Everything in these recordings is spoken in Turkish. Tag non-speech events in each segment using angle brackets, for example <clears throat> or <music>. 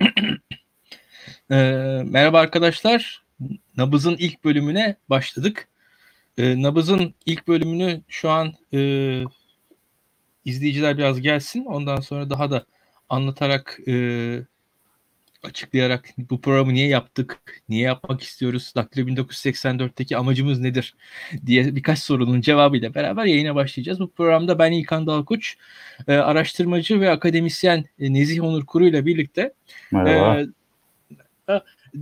<clears throat> e, merhaba arkadaşlar. Nabız'ın ilk bölümüne başladık. E, Nabız'ın ilk bölümünü şu an e, izleyiciler biraz gelsin. Ondan sonra daha da anlatarak e, açıklayarak bu programı niye yaptık, niye yapmak istiyoruz, Daktilo 1984'teki amacımız nedir diye birkaç sorunun cevabıyla beraber yayına başlayacağız. Bu programda ben İlkan Dalkuç, e, araştırmacı ve akademisyen e, Nezih Onur Kuru ile birlikte Merhaba. e,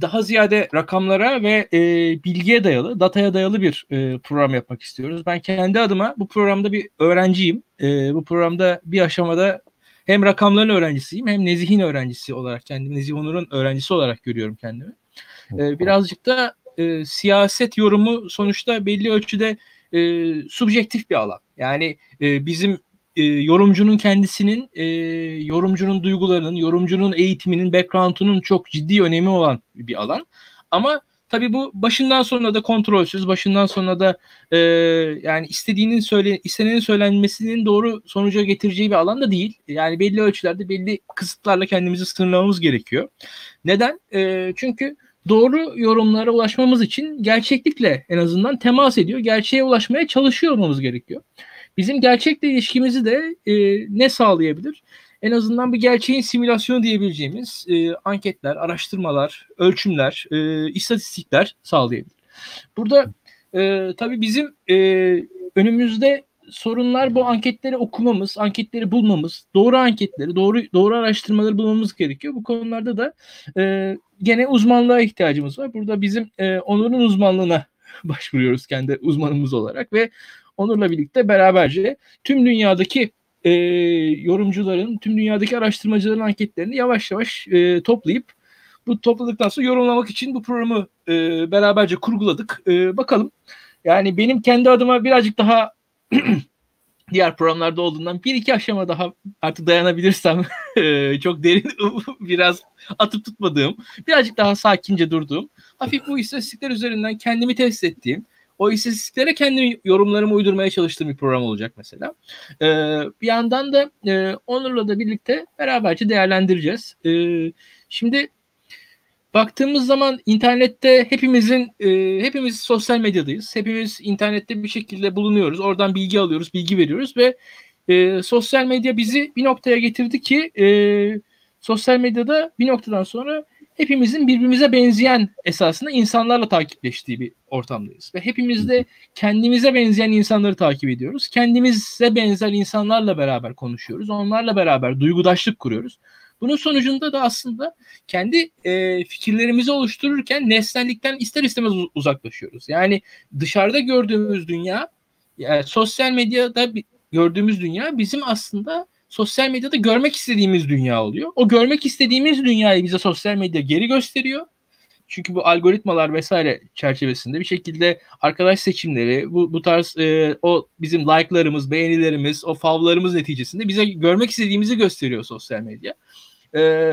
daha ziyade rakamlara ve e, bilgiye dayalı, dataya dayalı bir e, program yapmak istiyoruz. Ben kendi adıma bu programda bir öğrenciyim. E, bu programda bir aşamada hem rakamların öğrencisiyim hem Nezih'in öğrencisi olarak kendimi, Nezih Onur'un öğrencisi olarak görüyorum kendimi. E, birazcık da e, siyaset yorumu sonuçta belli ölçüde e, subjektif bir alan. Yani e, bizim e, yorumcunun kendisinin, e, yorumcunun duygularının, yorumcunun eğitiminin, background'unun çok ciddi önemi olan bir alan. Ama tabii bu başından sonuna da kontrolsüz, başından sonra da e, yani istediğinin söyle, istenenin söylenmesinin doğru sonuca getireceği bir alan da değil. Yani belli ölçülerde belli kısıtlarla kendimizi sınırlamamız gerekiyor. Neden? E, çünkü doğru yorumlara ulaşmamız için gerçeklikle en azından temas ediyor. Gerçeğe ulaşmaya çalışıyor olmamız gerekiyor. Bizim gerçekle ilişkimizi de e, ne sağlayabilir? En azından bir gerçeğin simülasyonu diyebileceğimiz e, anketler, araştırmalar, ölçümler, e, istatistikler sağlayabilir. Burada e, tabii bizim e, önümüzde sorunlar bu anketleri okumamız, anketleri bulmamız, doğru anketleri, doğru doğru araştırmaları bulmamız gerekiyor. Bu konularda da e, gene uzmanlığa ihtiyacımız var. Burada bizim e, Onur'un uzmanlığına <laughs> başvuruyoruz kendi uzmanımız olarak ve Onur'la birlikte beraberce tüm dünyadaki e, yorumcuların, tüm dünyadaki araştırmacıların anketlerini yavaş yavaş e, toplayıp bu topladıktan sonra yorumlamak için bu programı e, beraberce kurguladık. E, bakalım. Yani benim kendi adıma birazcık daha <clears throat> diğer programlarda olduğundan bir iki aşama daha artık dayanabilirsem <laughs> çok derin <laughs> biraz atıp tutmadığım, birazcık daha sakince durduğum, hafif bu istatistikler üzerinden kendimi test ettiğim, o istatistiklere kendi yorumlarımı uydurmaya çalıştığım bir program olacak mesela. Ee, bir yandan da e, Onur'la da birlikte beraberce değerlendireceğiz. Ee, şimdi baktığımız zaman internette hepimizin e, hepimiz sosyal medyadayız. Hepimiz internette bir şekilde bulunuyoruz. Oradan bilgi alıyoruz, bilgi veriyoruz ve e, sosyal medya bizi bir noktaya getirdi ki e, sosyal medyada bir noktadan sonra hepimizin birbirimize benzeyen esasında insanlarla takipleştiği bir ortamdayız. Ve hepimiz de kendimize benzeyen insanları takip ediyoruz. Kendimize benzer insanlarla beraber konuşuyoruz. Onlarla beraber duygudaşlık kuruyoruz. Bunun sonucunda da aslında kendi e, fikirlerimizi oluştururken nesnellikten ister istemez uzaklaşıyoruz. Yani dışarıda gördüğümüz dünya, yani sosyal medyada gördüğümüz dünya bizim aslında sosyal medyada görmek istediğimiz dünya oluyor. O görmek istediğimiz dünyayı bize sosyal medya geri gösteriyor. Çünkü bu algoritmalar vesaire çerçevesinde bir şekilde arkadaş seçimleri, bu, bu tarz e, o bizim like'larımız, beğenilerimiz, o favlarımız neticesinde bize görmek istediğimizi gösteriyor sosyal medya. E,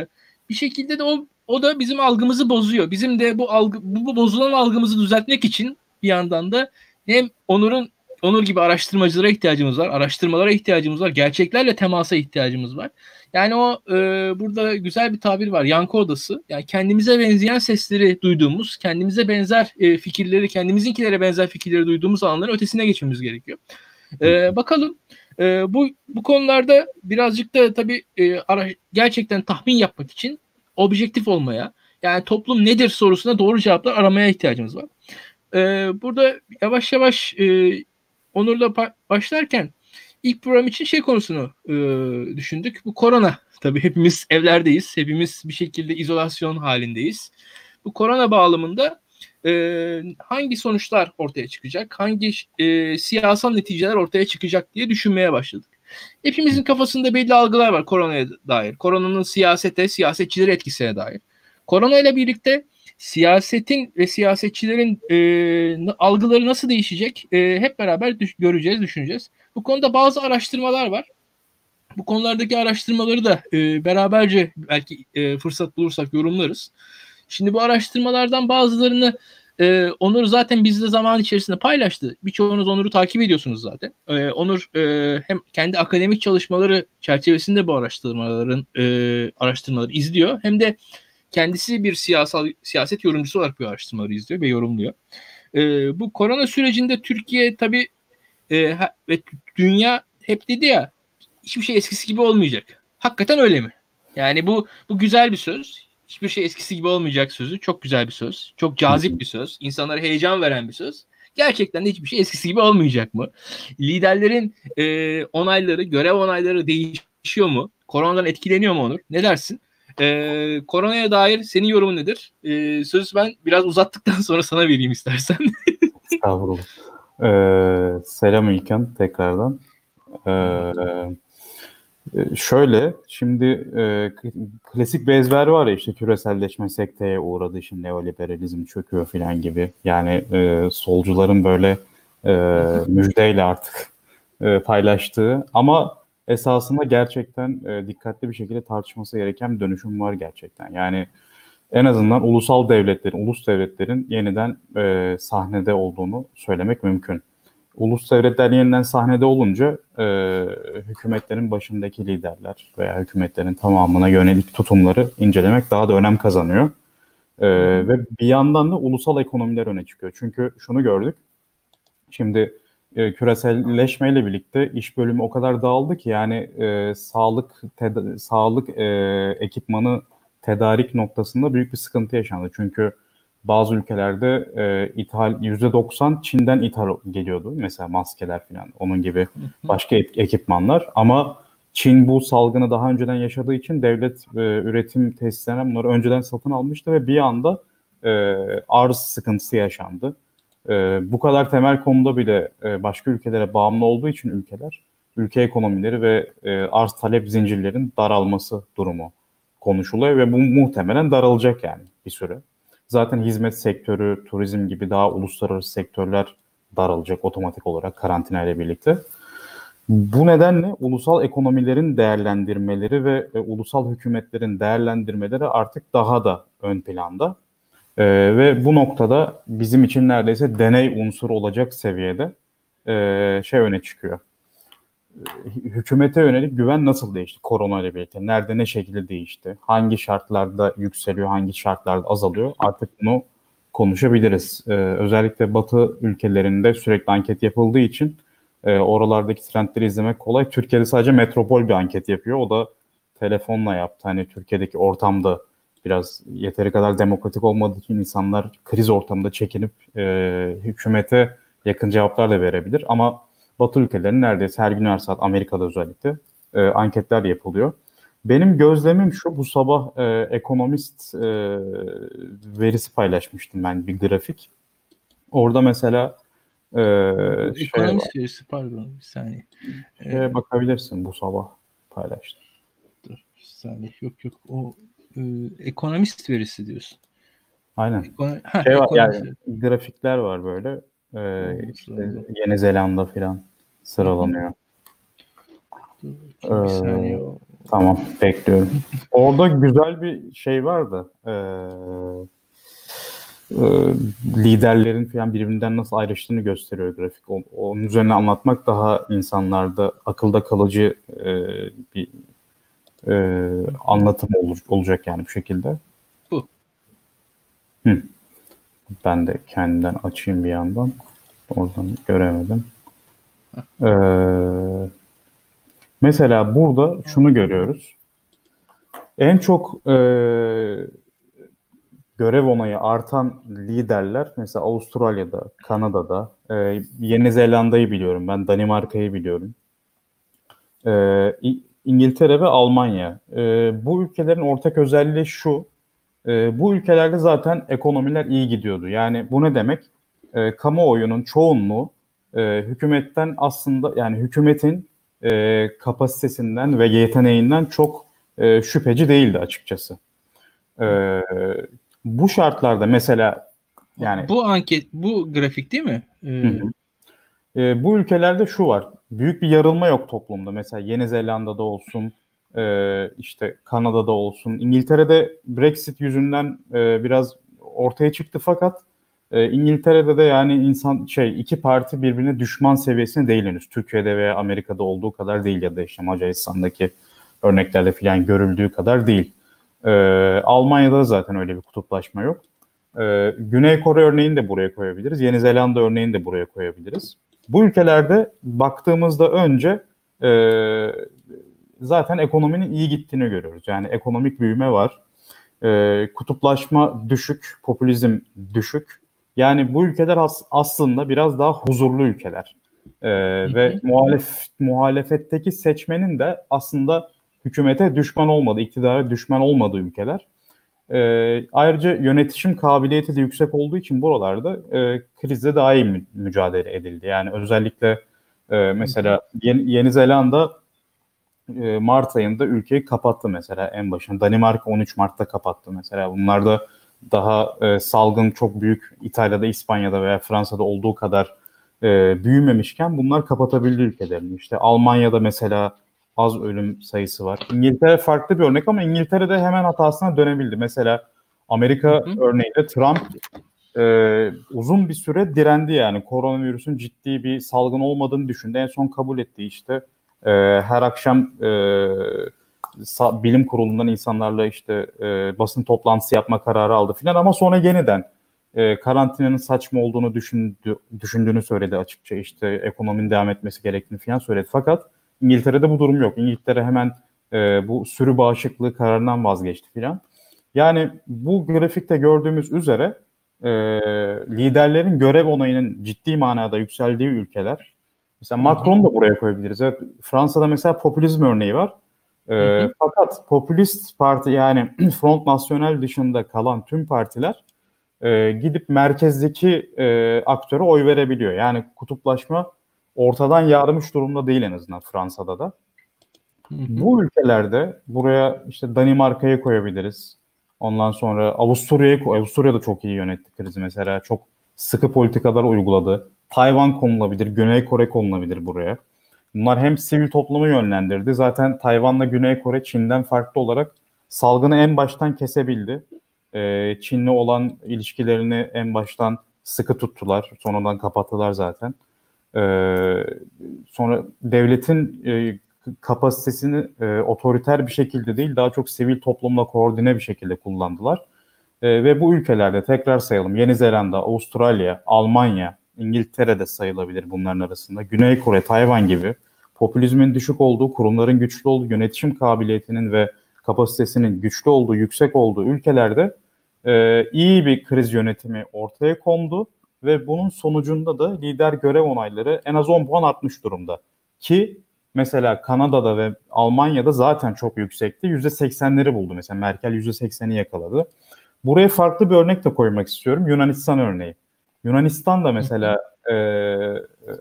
bir şekilde de o o da bizim algımızı bozuyor. Bizim de bu algı bu, bu bozulan algımızı düzeltmek için bir yandan da hem Onur'un Onur gibi araştırmacılara ihtiyacımız var. Araştırmalara ihtiyacımız var. Gerçeklerle temasa ihtiyacımız var. Yani o e, burada güzel bir tabir var. Yankı odası. Yani kendimize benzeyen sesleri duyduğumuz, kendimize benzer e, fikirleri, kendimizinkilere benzer fikirleri duyduğumuz alanların ötesine geçmemiz gerekiyor. E, bakalım e, bu bu konularda birazcık da tabii e, ara, gerçekten tahmin yapmak için objektif olmaya, yani toplum nedir sorusuna doğru cevaplar aramaya ihtiyacımız var. E, burada yavaş yavaş e, Onur'la başlarken ilk program için şey konusunu e, düşündük. Bu korona. Tabii hepimiz evlerdeyiz. Hepimiz bir şekilde izolasyon halindeyiz. Bu korona bağlamında e, hangi sonuçlar ortaya çıkacak? Hangi e, siyasal neticeler ortaya çıkacak diye düşünmeye başladık. Hepimizin kafasında belli algılar var koronaya dair. Koronanın siyasete, siyasetçilere etkisine dair. Korona ile birlikte siyasetin ve siyasetçilerin e, algıları nasıl değişecek e, hep beraber düş- göreceğiz, düşüneceğiz. Bu konuda bazı araştırmalar var. Bu konulardaki araştırmaları da e, beraberce belki e, fırsat bulursak yorumlarız. Şimdi bu araştırmalardan bazılarını E, Onur zaten bizde zaman içerisinde paylaştı. Birçoğunuz Onur'u takip ediyorsunuz zaten. E, Onur e, hem kendi akademik çalışmaları çerçevesinde bu araştırmaların e, araştırmaları izliyor hem de kendisi bir siyasal siyaset yorumcusu olarak bu araştırmaları izliyor ve yorumluyor. E, bu korona sürecinde Türkiye tabii e, ve dünya hep dedi ya hiçbir şey eskisi gibi olmayacak. Hakikaten öyle mi? Yani bu bu güzel bir söz. Hiçbir şey eskisi gibi olmayacak sözü. Çok güzel bir söz. Çok cazip bir söz. İnsanlara heyecan veren bir söz. Gerçekten de hiçbir şey eskisi gibi olmayacak mı? Liderlerin e, onayları, görev onayları değişiyor mu? Koronadan etkileniyor mu Onur? Ne dersin? E, koronaya dair senin yorumun nedir? E, sözü ben biraz uzattıktan <laughs> sonra sana vereyim istersen. <laughs> Estağfurullah. Ee, selam İlkan tekrardan. Ee, şöyle şimdi e, klasik bir ezber var ya işte küreselleşme sekteye uğradı işte neoliberalizm çöküyor filan gibi. Yani e, solcuların böyle e, müjdeyle artık e, paylaştığı ama esasında gerçekten e, dikkatli bir şekilde tartışması gereken bir dönüşüm var gerçekten. Yani en azından ulusal devletlerin, ulus devletlerin yeniden e, sahnede olduğunu söylemek mümkün. Ulus devletler yeniden sahnede olunca e, hükümetlerin başındaki liderler veya hükümetlerin tamamına yönelik tutumları incelemek daha da önem kazanıyor. E, ve bir yandan da ulusal ekonomiler öne çıkıyor. Çünkü şunu gördük, şimdi e, küreselleşmeyle birlikte iş bölümü o kadar dağıldı ki yani e, sağlık teda- sağlık e, ekipmanı tedarik noktasında büyük bir sıkıntı yaşandı. Çünkü bazı ülkelerde e, ithal %90 Çin'den ithal geliyordu. Mesela maskeler falan onun gibi başka ekipmanlar ama Çin bu salgını daha önceden yaşadığı için devlet e, üretim tesislerine bunları önceden satın almıştı ve bir anda e, arz sıkıntısı yaşandı. E, bu kadar temel konuda bile e, başka ülkelere bağımlı olduğu için ülkeler, ülke ekonomileri ve e, arz talep zincirlerin daralması durumu konuşuluyor ve bu muhtemelen daralacak yani bir süre. Zaten hizmet sektörü, turizm gibi daha uluslararası sektörler daralacak otomatik olarak karantina ile birlikte. Bu nedenle ulusal ekonomilerin değerlendirmeleri ve e, ulusal hükümetlerin değerlendirmeleri artık daha da ön planda. E, ve bu noktada bizim için neredeyse deney unsuru olacak seviyede e, şey öne çıkıyor hükümete yönelik güven nasıl değişti korona ile birlikte? Nerede ne şekilde değişti? Hangi şartlarda yükseliyor, hangi şartlarda azalıyor? Artık bunu konuşabiliriz. Ee, özellikle Batı ülkelerinde sürekli anket yapıldığı için e, oralardaki trendleri izlemek kolay. Türkiye'de sadece metropol bir anket yapıyor. O da telefonla yaptı. Hani Türkiye'deki ortamda biraz yeteri kadar demokratik olmadığı için insanlar kriz ortamında çekinip e, hükümete yakın cevaplar da verebilir. Ama Batı ülkelerinin neredeyse her gün her saat Amerika'da özellikle e, anketler yapılıyor. Benim gözlemim şu, bu sabah e, ekonomist e, verisi paylaşmıştım ben bir grafik. Orada mesela e, ekonomist şey verisi pardon bir saniye. Şeye bakabilirsin bu sabah paylaştım. Dur bir saniye yok yok o e, ekonomist verisi diyorsun. Aynen. Ekon ha, şey var, yani, grafikler var böyle. Ee, işte Yeni Zelanda filan sıralanıyor. Ee, tamam bekliyorum. Orada güzel bir şey vardı. Ee, e, liderlerin falan birbirinden nasıl ayrıştığını gösteriyor grafik. O, onun üzerine anlatmak daha insanlarda akılda kalıcı e, bir e, anlatım olur, olacak yani bu şekilde. Bu. Hı. Ben de kendimden açayım bir yandan. Oradan göremedim. Ee, mesela burada şunu görüyoruz. En çok e, görev onayı artan liderler mesela Avustralya'da, Kanada'da, e, Yeni Zelanda'yı biliyorum ben, Danimarka'yı biliyorum. E, İngiltere ve Almanya. E, bu ülkelerin ortak özelliği şu, e, bu ülkelerde zaten ekonomiler iyi gidiyordu. Yani bu ne demek? E, kamuoyunun çoğunluğu e, hükümetten aslında yani hükümetin e, kapasitesinden ve yeteneğinden çok e, şüpheci değildi açıkçası. E, bu şartlarda mesela yani bu anket bu grafik değil mi? Ee... E, bu ülkelerde şu var. Büyük bir yarılma yok toplumda. Mesela Yeni Zelanda'da olsun, e, işte Kanada'da olsun. İngiltere'de Brexit yüzünden e, biraz ortaya çıktı fakat E, İngiltere'de de yani insan şey iki parti birbirine düşman seviyesinde değil henüz. Türkiye'de veya Amerika'da olduğu kadar değil ya da işte Macaristan'daki örneklerde falan görüldüğü kadar değil. E, Almanya'da zaten öyle bir kutuplaşma yok. E, Güney Kore örneğini de buraya koyabiliriz. Yeni Zelanda örneğini de buraya koyabiliriz. Bu ülkelerde baktığımızda önce e, zaten ekonominin iyi gittiğini görüyoruz. Yani ekonomik büyüme var. E, kutuplaşma düşük, popülizm düşük. Yani bu ülkeler as- aslında biraz daha huzurlu ülkeler. E, ve muhalef muhalefetteki seçmenin de aslında hükümete düşman olmadığı, iktidara düşman olmadığı ülkeler. E, ayrıca yönetişim kabiliyeti de yüksek olduğu için buralarda e, krizle daha iyi mü- mücadele edildi. Yani özellikle e, mesela Yeni, Yeni Zelanda e, Mart ayında ülkeyi kapattı mesela en başında. Danimarka 13 Mart'ta kapattı mesela. Bunlar da daha e, salgın çok büyük İtalya'da, İspanya'da veya Fransa'da olduğu kadar e, büyümemişken bunlar kapatabildi ülkelerini. İşte Almanya'da mesela az ölüm sayısı var. İngiltere farklı bir örnek ama İngiltere'de hemen hatasına dönebildi. Mesela Amerika Hı hı. örneğinde Trump e, uzun bir süre direndi yani koronavirüsün ciddi bir salgın olmadığını düşündü. En son kabul etti işte e, her akşam e, bilim kurulundan insanlarla işte e, basın toplantısı yapma kararı aldı filan ama sonra yeniden e, karantinanın saçma olduğunu düşündü, düşündüğünü söyledi açıkça işte ekonominin devam etmesi gerektiğini filan söyledi. Fakat İngiltere'de bu durum yok. İngiltere hemen e, bu sürü bağışıklığı kararından vazgeçti filan. Yani bu grafikte gördüğümüz üzere e, liderlerin görev onayının ciddi manada yükseldiği ülkeler. Mesela Macron'u da buraya koyabiliriz. Evet, Fransa'da mesela popülizm örneği var. E, Hı hı. Fakat popülist parti yani <clears throat> Front National dışında kalan tüm partiler e, gidip merkezdeki e, aktöre oy verebiliyor. Yani kutuplaşma ortadan yarmış durumda değil en azından Fransa'da da. Bu ülkelerde buraya işte Danimarka'yı koyabiliriz. Ondan sonra Avusturya'yı. Avusturya da çok iyi yönetti krizi mesela. Çok sıkı politikalar uyguladı. Tayvan konulabilir, Güney Kore konulabilir buraya. Bunlar hem sivil toplumu yönlendirdi. Zaten Tayvan'la Güney Kore Çin'den farklı olarak salgını en baştan kesebildi. Ee, Çin'le olan ilişkilerini en baştan sıkı tuttular. Sonradan kapattılar zaten. Ee, sonra devletin e, kapasitesini e, otoriter bir şekilde değil daha çok sivil toplumla koordine bir şekilde kullandılar. E, ve bu ülkelerde tekrar sayalım Yeni Zelanda, Avustralya, Almanya, İngiltere de sayılabilir bunların arasında. Güney Kore, Tayvan gibi popülizmin düşük olduğu, kurumların güçlü olduğu, yönetişim kabiliyetinin ve kapasitesinin güçlü olduğu, yüksek olduğu ülkelerde e, iyi bir kriz yönetimi ortaya kondu ve bunun sonucunda da lider görev onayları en az 10 puan artmış durumda. Ki mesela Kanada'da ve Almanya'da zaten çok yüksekti. %80'leri buldu mesela. Merkel %80'i yakaladı. Buraya farklı bir örnek de koymak istiyorum. Yunanistan örneği. Yunanistan da mesela e,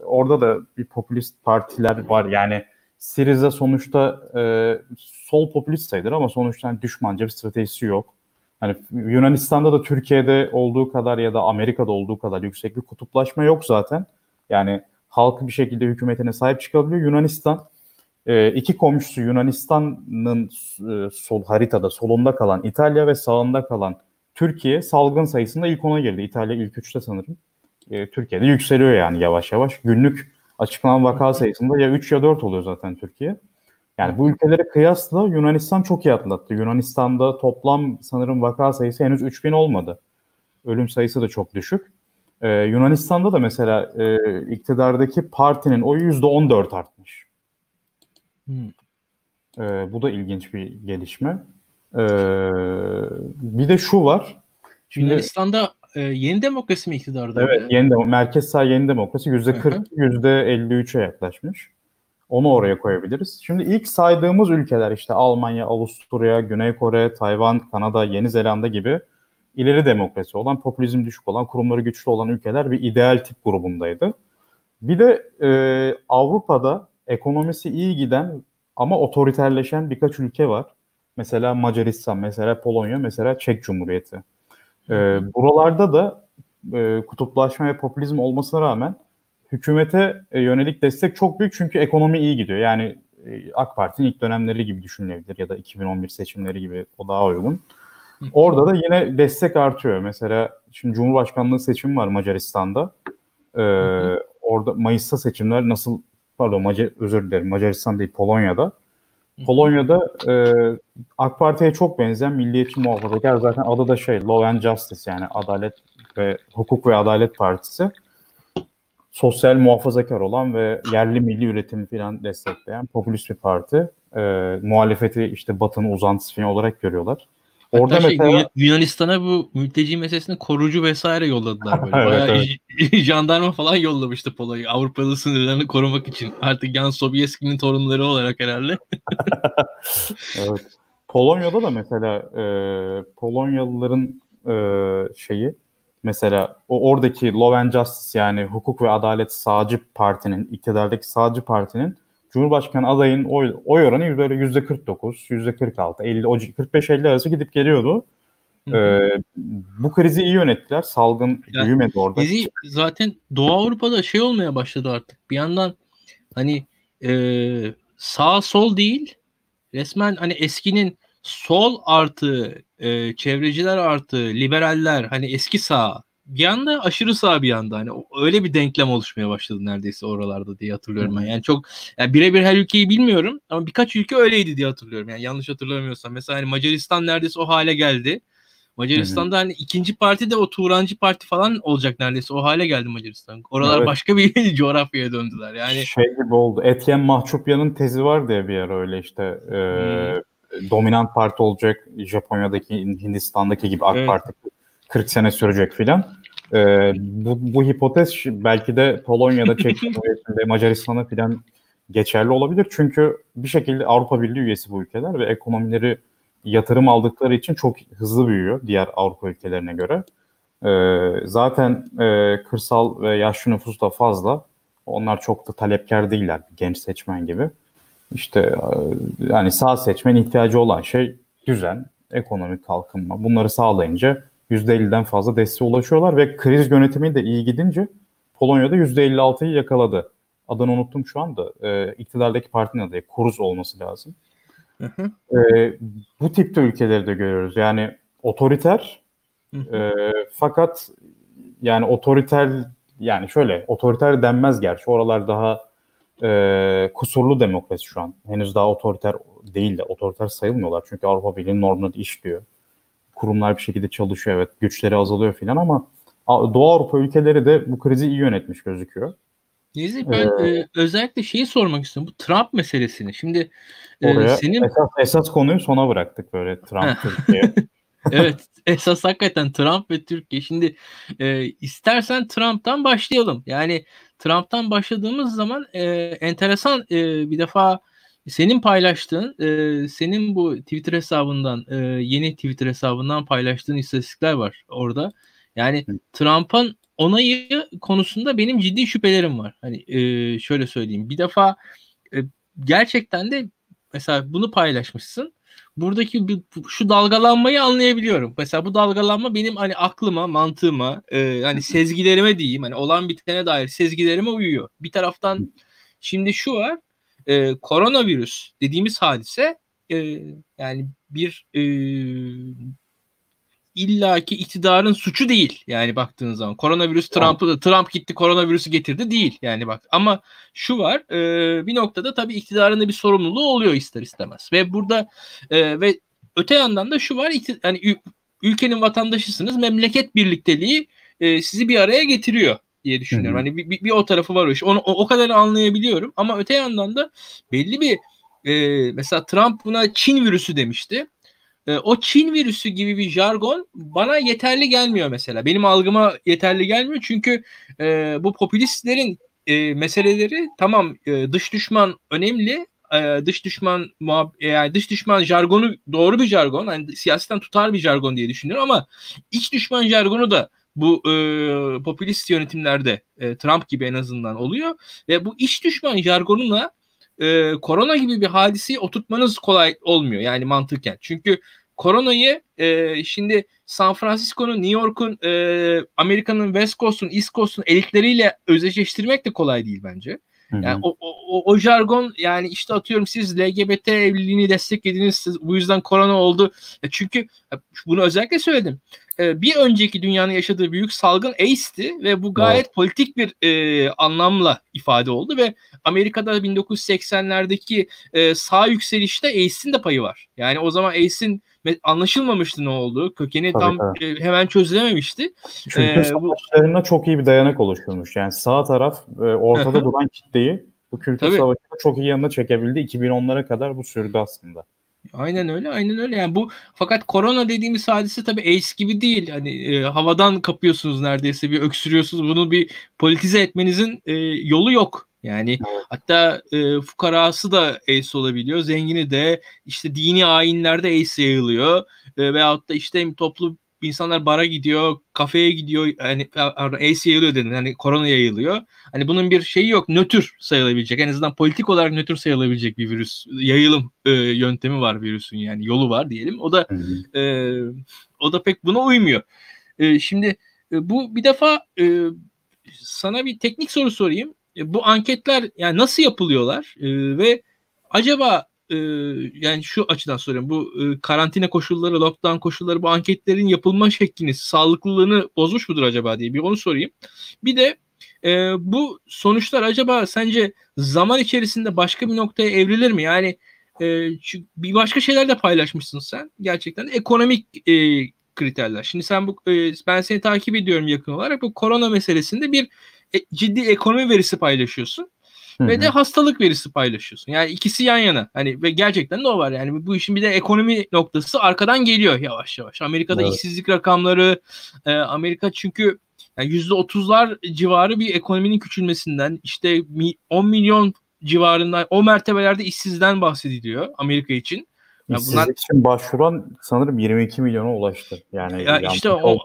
orada da bir popülist partiler var. Yani Syriza sonuçta e, sol popülist sayılır ama sonuçta hani düşmanca bir stratejisi yok. Hani Yunanistan'da da Türkiye'de olduğu kadar ya da Amerika'da olduğu kadar yüksek bir kutuplaşma yok zaten. Yani halk bir şekilde hükümetine sahip çıkabiliyor. Yunanistan e, iki komşusu Yunanistan'ın e, sol haritada solunda kalan İtalya ve sağında kalan Türkiye salgın sayısında ilk ona girdi. İtalya ilk üçte sanırım. E, Türkiye'de yükseliyor yani yavaş yavaş. Günlük açıklanan vaka sayısında ya 3 ya 4 oluyor zaten Türkiye. Yani bu ülkelere kıyasla Yunanistan çok iyi atlattı. Yunanistan'da toplam sanırım vaka sayısı henüz 3000 olmadı. Ölüm sayısı da çok düşük. Ee, Yunanistan'da da mesela e, iktidardaki partinin oyu %14 artmış. Hmm. Ee, bu da ilginç bir gelişme. Ee, bir de şu var. Şimdi, Yunanistan'da e, yeni demokrasi mi iktidarda? evet, yeni demo- merkez sağ yeni demokrasi %40, %53'e yaklaşmış. Onu oraya koyabiliriz. Şimdi ilk saydığımız ülkeler işte Almanya, Avusturya, Güney Kore, Tayvan, Kanada, Yeni Zelanda gibi ileri demokrasi olan, popülizm düşük olan, kurumları güçlü olan ülkeler bir ideal tip grubundaydı. Bir de e, Avrupa'da ekonomisi iyi giden ama otoriterleşen birkaç ülke var. Mesela Macaristan, mesela Polonya, mesela Çek Cumhuriyeti. E, buralarda da e, kutuplaşma ve popülizm olmasına rağmen hükümete e, yönelik destek çok büyük çünkü ekonomi iyi gidiyor. Yani e, AK Parti'nin ilk dönemleri gibi düşünülebilir ya da 2011 seçimleri gibi o daha uygun. Orada da yine destek artıyor. Mesela şimdi Cumhurbaşkanlığı seçimi var Macaristan'da. Ee, orada Mayıs'ta seçimler nasıl pardon Macar özür dilerim Macaristan değil Polonya'da. Polonya'da e, AK Parti'ye çok benzeyen milliyetçi muhafazakar zaten adı da şey Law and Justice yani Adalet ve Hukuk ve Adalet Partisi. Sosyal muhafazakar olan ve yerli milli üretimi falan destekleyen popülist bir parti. E, muhalefeti işte Batı'nın uzantısı falan olarak görüyorlar. Orada şey, mesela Yunanistan'a bu mülteci meselesinde korucu vesaire yolladılar böyle. evet, <laughs> Bayağı evet. <laughs> jandarma falan yollamıştı Polo'yu Avrupalı sınırlarını korumak için. Artık Jan Sobieski'nin torunları olarak herhalde. <laughs> evet. Polonya'da da mesela e, Polonyalıların e, şeyi mesela o oradaki Law and Justice yani hukuk ve adalet sağcı partinin iktidardaki sağcı partinin Cumhurbaşkanı adayın oy, oy oranı yüzde 49, yüzde 46, 50, 45-50 arası gidip geliyordu. Ee, bu krizi iyi yönettiler. Salgın yani, büyümedi orada. Bizi zaten Doğu Avrupa'da şey olmaya başladı artık. Bir yandan hani e, sağ sol değil resmen hani eskinin sol artı e, çevreciler artı liberaller hani eski sağ bir anda aşırı sağ bir anda hani öyle bir denklem oluşmaya başladı neredeyse oralarda diye hatırlıyorum ben. Yani çok yani birebir her ülkeyi bilmiyorum ama birkaç ülke öyleydi diye hatırlıyorum. Yani yanlış hatırlamıyorsam mesela hani Macaristan neredeyse o hale geldi. Macaristan'da hani ikinci parti de o Turancı parti falan olacak neredeyse o hale geldi Macaristan. Oralar evet. başka bir <laughs> coğrafyaya döndüler. Yani şey gibi oldu. Etienne Mahçupyan'ın tezi var diye bir yer öyle işte e, hmm. Dominant parti olacak Japonya'daki Hindistan'daki gibi AK evet. Parti 40 sene sürecek filan. Ee, bu, bu hipotez belki de Polonya'da, Çek <laughs> Cumhuriyeti'nde, Macaristan'da filan geçerli olabilir. Çünkü bir şekilde Avrupa Birliği üyesi bu ülkeler ve ekonomileri yatırım aldıkları için çok hızlı büyüyor diğer Avrupa ülkelerine göre. Ee, zaten e, kırsal ve yaşlı nüfus da fazla. Onlar çok da talepkar değiller genç seçmen gibi. İşte yani sağ seçmen ihtiyacı olan şey düzen, ekonomik kalkınma. Bunları sağlayınca %50'den fazla desteğe ulaşıyorlar ve kriz yönetimi de iyi gidince Polonya'da %56'yı yakaladı. Adını unuttum şu anda. E, iktidardaki partinin adı Kuruz olması lazım. E, bu tipte ülkeleri de görüyoruz. Yani otoriter e, fakat yani otoriter yani şöyle otoriter denmez gerçi. Oralar daha e, kusurlu demokrasi şu an. Henüz daha otoriter değil de otoriter sayılmıyorlar. Çünkü Avrupa Birliği normları işliyor kurumlar bir şekilde çalışıyor evet güçleri azalıyor filan ama Doğu Avrupa ülkeleri de bu krizi iyi yönetmiş gözüküyor. Nezih ben ee, e, özellikle şeyi sormak istiyorum. Bu Trump meselesini. Şimdi e, senin esas, esas konuyu sona bıraktık böyle Trump Türkiye. <laughs> evet esas hakikaten Trump ve Türkiye. Şimdi e, istersen Trump'tan başlayalım. Yani Trump'tan başladığımız zaman e, enteresan e, bir defa senin paylaştığın, e, senin bu Twitter hesabından, e, yeni Twitter hesabından paylaştığın istatistikler var orada. Yani Trump'ın onayı konusunda benim ciddi şüphelerim var. Hani e, şöyle söyleyeyim. Bir defa e, gerçekten de mesela bunu paylaşmışsın. Buradaki bir, şu dalgalanmayı anlayabiliyorum. Mesela bu dalgalanma benim hani aklıma, mantığıma, e, hani sezgilerime diyeyim, hani olan bitene dair sezgilerime uyuyor. Bir taraftan şimdi şu var e, koronavirüs dediğimiz hadise e, yani bir e, illaki iktidarın suçu değil yani baktığın zaman koronavirüs Trump'ı Trump gitti koronavirüsü getirdi değil yani bak ama şu var e, bir noktada tabii iktidarın da bir sorumluluğu oluyor ister istemez ve burada e, ve öte yandan da şu var yani ülkenin vatandaşısınız memleket birlikteliği e, sizi bir araya getiriyor diye düşünüyorum. Hı hı. Hani bir, bir, bir o tarafı var o iş. Onu o, o kadar anlayabiliyorum ama öte yandan da belli bir e, mesela Trump buna Çin virüsü demişti. E, o Çin virüsü gibi bir jargon bana yeterli gelmiyor mesela. Benim algıma yeterli gelmiyor çünkü e, bu popülistlerin e, meseleleri tamam e, dış düşman önemli e, dış düşman muhab yani dış düşman jargonu doğru bir jargon. Yani siyasetten tutar bir jargon diye düşünüyorum ama iç düşman jargonu da bu e, popülist yönetimlerde e, Trump gibi en azından oluyor ve bu iş düşman jargonuna e, korona gibi bir hadiseyi oturtmanız kolay olmuyor yani mantıken. Çünkü koronayı e, şimdi San Francisco'nun, New York'un, e, Amerika'nın West Coast'un, East Coast'un elitleriyle özdeşleştirmek de kolay değil bence. Yani o, o, o jargon yani işte atıyorum siz LGBT evliliğini desteklediniz siz, bu yüzden korona oldu. Çünkü bunu özellikle söyledim. Bir önceki dünyanın yaşadığı büyük salgın AIDS'ti ve bu gayet evet. politik bir e, anlamla ifade oldu ve Amerika'da 1980'lerdeki e, sağ yükselişte AIDS'in de payı var. Yani o zaman AIDS'in anlaşılmamıştı ne olduğu. Kökeni tabii, tam tabii. E, hemen çözülememişti. Çünkü ee, bu... çok iyi bir dayanak oluşturmuş. Yani sağ taraf e, ortada <laughs> duran kitleyi bu kültür tabii. savaşında çok iyi yanına çekebildi. 2010'lara kadar bu sürdü aslında. Aynen öyle, aynen öyle. Yani bu fakat korona dediğimiz hadise tabii AIDS gibi değil. Hani e, havadan kapıyorsunuz neredeyse bir öksürüyorsunuz. Bunu bir politize etmenizin e, yolu yok. Yani hatta e, fukarası da ace olabiliyor. Zengini de işte dini ayinlerde ace yayılıyor. E, veyahut da işte toplu insanlar bara gidiyor, kafeye gidiyor. Yani ace yayılıyor dedin. Hani korona yayılıyor. Hani bunun bir şeyi yok. Nötr sayılabilecek. En azından politik olarak nötr sayılabilecek bir virüs. Yayılım e, yöntemi var virüsün yani. Yolu var diyelim. O da e, o da pek buna uymuyor. E, şimdi e, bu bir defa e, sana bir teknik soru sorayım. E, bu anketler yani nasıl yapılıyorlar e, ve acaba e, yani şu açıdan soruyorum bu e, karantina koşulları, lockdown koşulları bu anketlerin yapılma şeklini, sağlıklılığını bozmuş mudur acaba diye bir onu sorayım. Bir de e, bu sonuçlar acaba sence zaman içerisinde başka bir noktaya evrilir mi? Yani e, bir başka şeyler de paylaşmışsın sen gerçekten ekonomik e, kriterler. Şimdi sen bu e, ben seni takip ediyorum yakın olarak bu korona meselesinde bir e, ciddi ekonomi verisi paylaşıyorsun. Hı-hı. Ve de hastalık verisi paylaşıyorsun. Yani ikisi yan yana. Hani ve gerçekten de o var. Yani bu işin bir de ekonomi noktası arkadan geliyor yavaş yavaş. Amerika'da evet. işsizlik rakamları e, Amerika çünkü yani %30'lar civarı bir ekonominin küçülmesinden işte 10 milyon civarında o mertebelerde işsizden bahsediliyor Amerika için. Ya bunlar... için başvuran sanırım 22 milyona ulaştı. Yani ya işte o,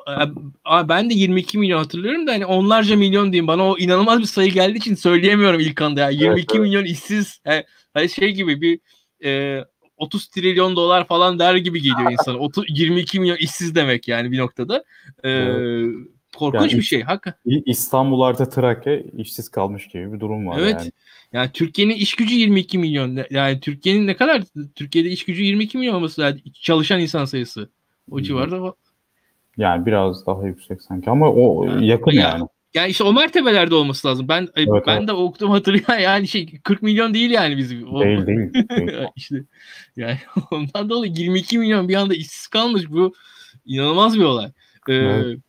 a, ben de 22 milyon hatırlıyorum da hani onlarca milyon diyeyim bana o inanılmaz bir sayı geldiği için söyleyemiyorum ilk anda ya. 22 evet, evet. milyon işsiz hani şey gibi bir e, 30 trilyon dolar falan der gibi geliyor insan. 30, 22 milyon işsiz demek yani bir noktada. E, evet. Korkunç yani bir şey. Hakikaten. İstanbul artı Trakya işsiz kalmış gibi bir durum var evet. yani. Yani Türkiye'nin iş gücü 22 milyon. Yani Türkiye'nin ne kadar Türkiye'de iş gücü 22 milyon olması lazım. Çalışan insan sayısı. O civarda. Yani biraz daha yüksek sanki ama o yani, yakın yani. yani. Yani işte o mertebelerde olması lazım. Ben evet, ben evet. de okudum <laughs> hatırlıyorum. Yani şey 40 milyon değil yani bizim. Değil değil. değil. <laughs> işte yani <laughs> ondan dolayı 22 milyon bir anda işsiz kalmış bu inanılmaz bir olay. Ee, evet.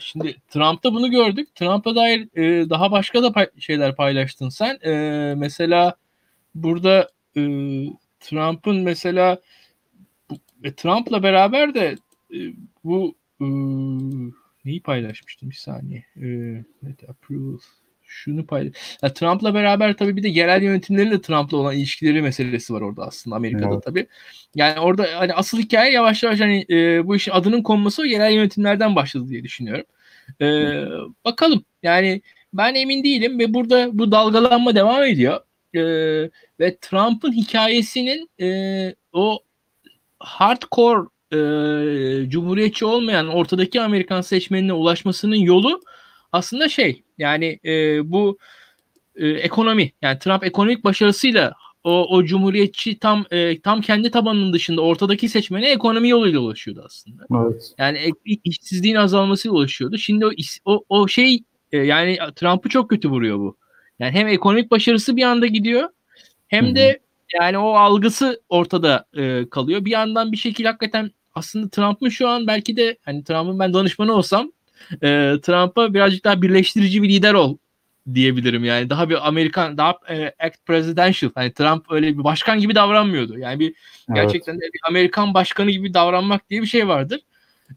Şimdi Trump'ta bunu gördük. Trump'a dair e, daha başka da pay- şeyler paylaştın sen. E, mesela burada e, Trump'ın mesela e, Trump'la beraber de e, bu e, neyi paylaşmıştım bir saniye. E, approval şunu paylaş. Ya Trump'la beraber tabii bir de yerel yönetimlerin de Trump'la olan ilişkileri meselesi var orada aslında Amerika'da evet. tabii. Yani orada hani asıl hikaye yavaş yavaş hani e, bu işin adının konması o yerel yönetimlerden başladı diye düşünüyorum. E, bakalım yani ben emin değilim ve burada bu dalgalanma devam ediyor. E, ve Trump'ın hikayesinin e, o hardcore e, cumhuriyetçi olmayan ortadaki Amerikan seçmenine ulaşmasının yolu aslında şey yani e, bu e, ekonomi yani Trump ekonomik başarısıyla o, o cumhuriyetçi tam e, tam kendi tabanının dışında ortadaki seçmene ekonomi yoluyla ulaşıyordu aslında. Evet. Yani işsizliğin azalmasıyla ulaşıyordu. Şimdi o o, o şey e, yani Trump'ı çok kötü vuruyor bu. Yani hem ekonomik başarısı bir anda gidiyor hem Hı-hı. de yani o algısı ortada e, kalıyor. Bir yandan bir şekilde hakikaten aslında Trump'ın şu an belki de hani Trump'ın ben danışmanı olsam e, Trump'a birazcık daha birleştirici bir lider ol diyebilirim yani daha bir Amerikan daha e, act presidential hani Trump öyle bir başkan gibi davranmıyordu yani bir gerçekten evet. bir Amerikan başkanı gibi davranmak diye bir şey vardır.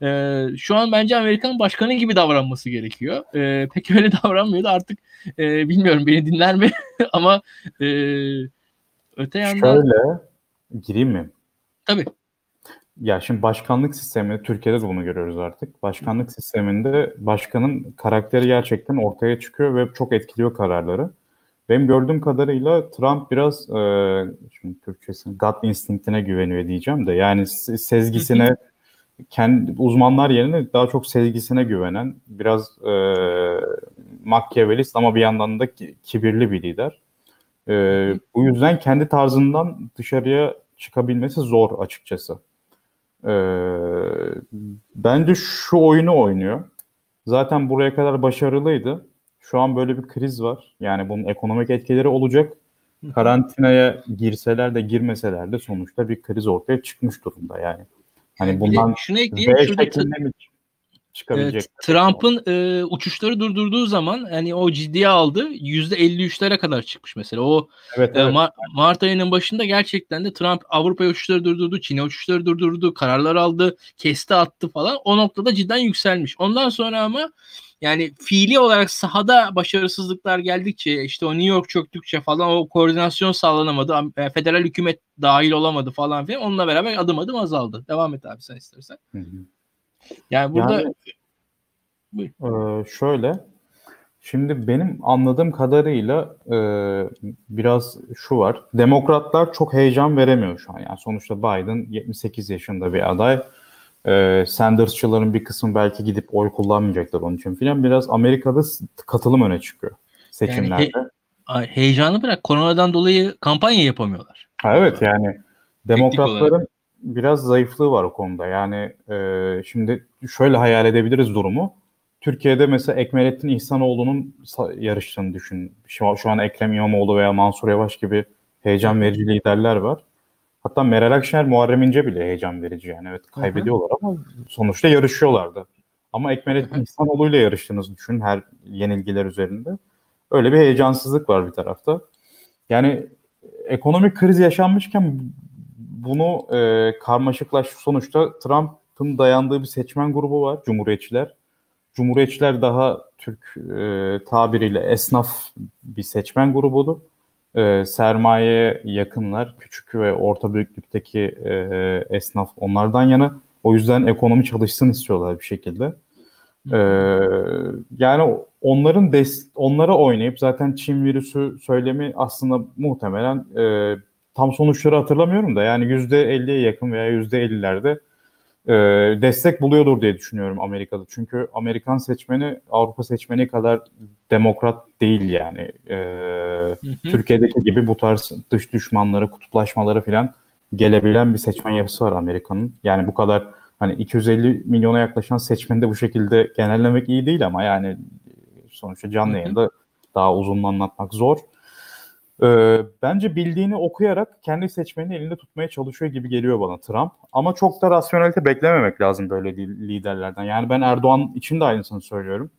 Ee, şu an bence Amerikan başkanı gibi davranması gerekiyor. Ee, <laughs> pek öyle davranmıyordu artık e, bilmiyorum beni dinler mi <laughs> ama e, öte yandan şöyle gireyim mi? Tabii. Ya şimdi başkanlık sistemi Türkiye'de de bunu görüyoruz artık. Başkanlık sisteminde başkanın karakteri gerçekten ortaya çıkıyor ve çok etkiliyor kararları. Benim gördüğüm kadarıyla Trump biraz e, şimdi Türkçesini gut instinktine güveniyor diyeceğim de yani sezgisine kendi uzmanlar yerine daha çok sezgisine güvenen biraz e, makyavelist ama bir yandan da kibirli bir lider. E, bu yüzden kendi tarzından dışarıya çıkabilmesi zor açıkçası. E, bence şu oyunu oynuyor. Zaten buraya kadar başarılıydı. Şu an böyle bir kriz var. Yani bunun ekonomik etkileri olacak. Karantinaya girseler de girmeseler de sonuçta bir kriz ortaya çıkmış durumda yani. Hani bundan şunu ekleyeyim. V Şurada şeklinde mi çıkabilecek? Evet, Trump'ın e, uçuşları durdurduğu zaman hani o ciddiye aldı. %53'lere kadar çıkmış mesela. O Evet, e, evet. Mar- Mart ayının başında gerçekten de Trump Avrupa uçuşları durdurdu, Çin'e uçuşları durdurdu, kararlar aldı, kesti attı falan. O noktada cidden yükselmiş. Ondan sonra ama yani fiili olarak sahada başarısızlıklar geldikçe işte o New York çöktükçe falan o koordinasyon sağlanamadı. Am- e, Federal hükümet dahil olamadı falan filan. Onunla beraber adım adım azaldı. Devam et abi sen istersen. Hı hı. Yani burada Yani, Buyur. e, şöyle, şimdi benim anladığım kadarıyla e, biraz şu var. Demokratlar çok heyecan veremiyor şu an. Yani sonuçta Biden 78 yaşında bir aday. E, Sanders'çıların bir kısmı belki gidip oy kullanmayacaklar onun için filan. Biraz Amerika'da katılım öne çıkıyor seçimlerde. Ay, heyecanı bırak. Koronadan dolayı kampanya yapamıyorlar. Ha, evet yani demokratların biraz zayıflığı var o konuda. Yani e, şimdi şöyle hayal edebiliriz durumu. Türkiye'de mesela Ekmelettin İhsanoğlu'nun sa- yarıştığını düşün. Şu, şu an Ekrem İmamoğlu veya Mansur Yavaş gibi heyecan verici liderler var. Hatta Meral Akşener, Muharrem İnce bile heyecan verici yani. Evet kaybediyorlar ama sonuçta yarışıyorlardı. Ama Ekmelettin İhsanoğlu ile yarıştığınızı düşünün her yenilgiler üzerinde. Öyle bir heyecansızlık var bir tarafta. Yani ekonomik kriz yaşanmışken bunu e, karmaşıklaş sonuçta Trump'ın dayandığı bir seçmen grubu var Cumhuriyetçiler. Cumhuriyetçiler daha Türk e, tabiriyle esnaf bir seçmen grubudur. E, sermaye yakınlar, küçük ve orta büyüklükteki e, esnaf onlardan yana. O yüzden ekonomi çalışsın istiyorlar bir şekilde. Ee, yani onların des onlara oynayıp zaten Çin virüsü söylemi aslında muhtemelen e, tam sonuçları hatırlamıyorum da yani %50'ye yakın veya %50'lerde e, destek buluyordur diye düşünüyorum Amerika'da. Çünkü Amerikan seçmeni Avrupa seçmeni kadar demokrat değil yani. E, Türkiye'deki gibi bu tarz dış düşmanları, kutuplaşmaları falan gelebilen bir seçmen yapısı var Amerika'nın. Yani bu kadar hani 250 milyona yaklaşan seçmeni de bu şekilde genellemek iyi değil ama yani sonuçta canlı yayında daha uzun anlatmak zor. Ee, bence bildiğini okuyarak kendi seçmenini elinde tutmaya çalışıyor gibi geliyor bana Trump. Ama çok da rasyonelite beklememek lazım böyle liderlerden. Yani ben Erdoğan için de aynısını söylüyorum.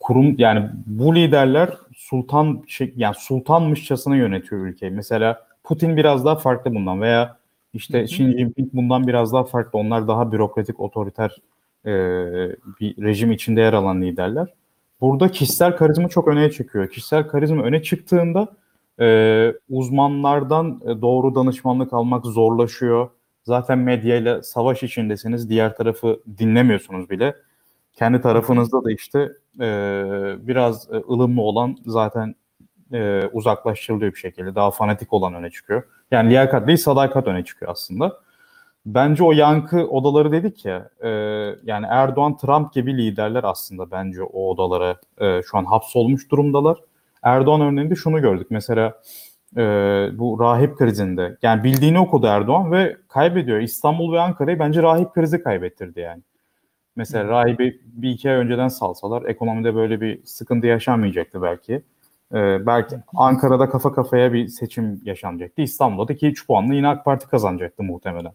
Kurum yani bu liderler sultan şey, yani sultanmışçasına yönetiyor ülkeyi. Mesela Putin biraz daha farklı bundan veya işte hı hı. Xi Jinping bundan biraz daha farklı. Onlar daha bürokratik, otoriter e, bir rejim içinde yer alan liderler. Burada kişisel karizma çok öne çıkıyor. Kişisel karizma öne çıktığında e, uzmanlardan doğru danışmanlık almak zorlaşıyor. Zaten medyayla savaş içindesiniz. Diğer tarafı dinlemiyorsunuz bile. Kendi tarafınızda da işte e, biraz ılımlı olan zaten e, uzaklaştırılıyor bir şekilde. Daha fanatik olan öne çıkıyor. Yani liyakat değil sadakat öne çıkıyor aslında. Bence o yankı odaları dedik ya e, yani Erdoğan Trump gibi liderler aslında bence o odalara e, şu an hapsolmuş durumdalar. Erdoğan örneğinde şunu gördük. Mesela e, bu rahip krizinde yani bildiğini okudu Erdoğan ve kaybediyor. İstanbul ve Ankara'yı bence rahip krizi kaybettirdi yani. Mesela rahibi bir iki ay önceden salsalar ekonomide böyle bir sıkıntı yaşanmayacaktı belki. Ee, belki Ankara'da kafa kafaya bir seçim yaşanacaktı. İstanbul'da da 2-3 puanla yine AK Parti kazanacaktı muhtemelen.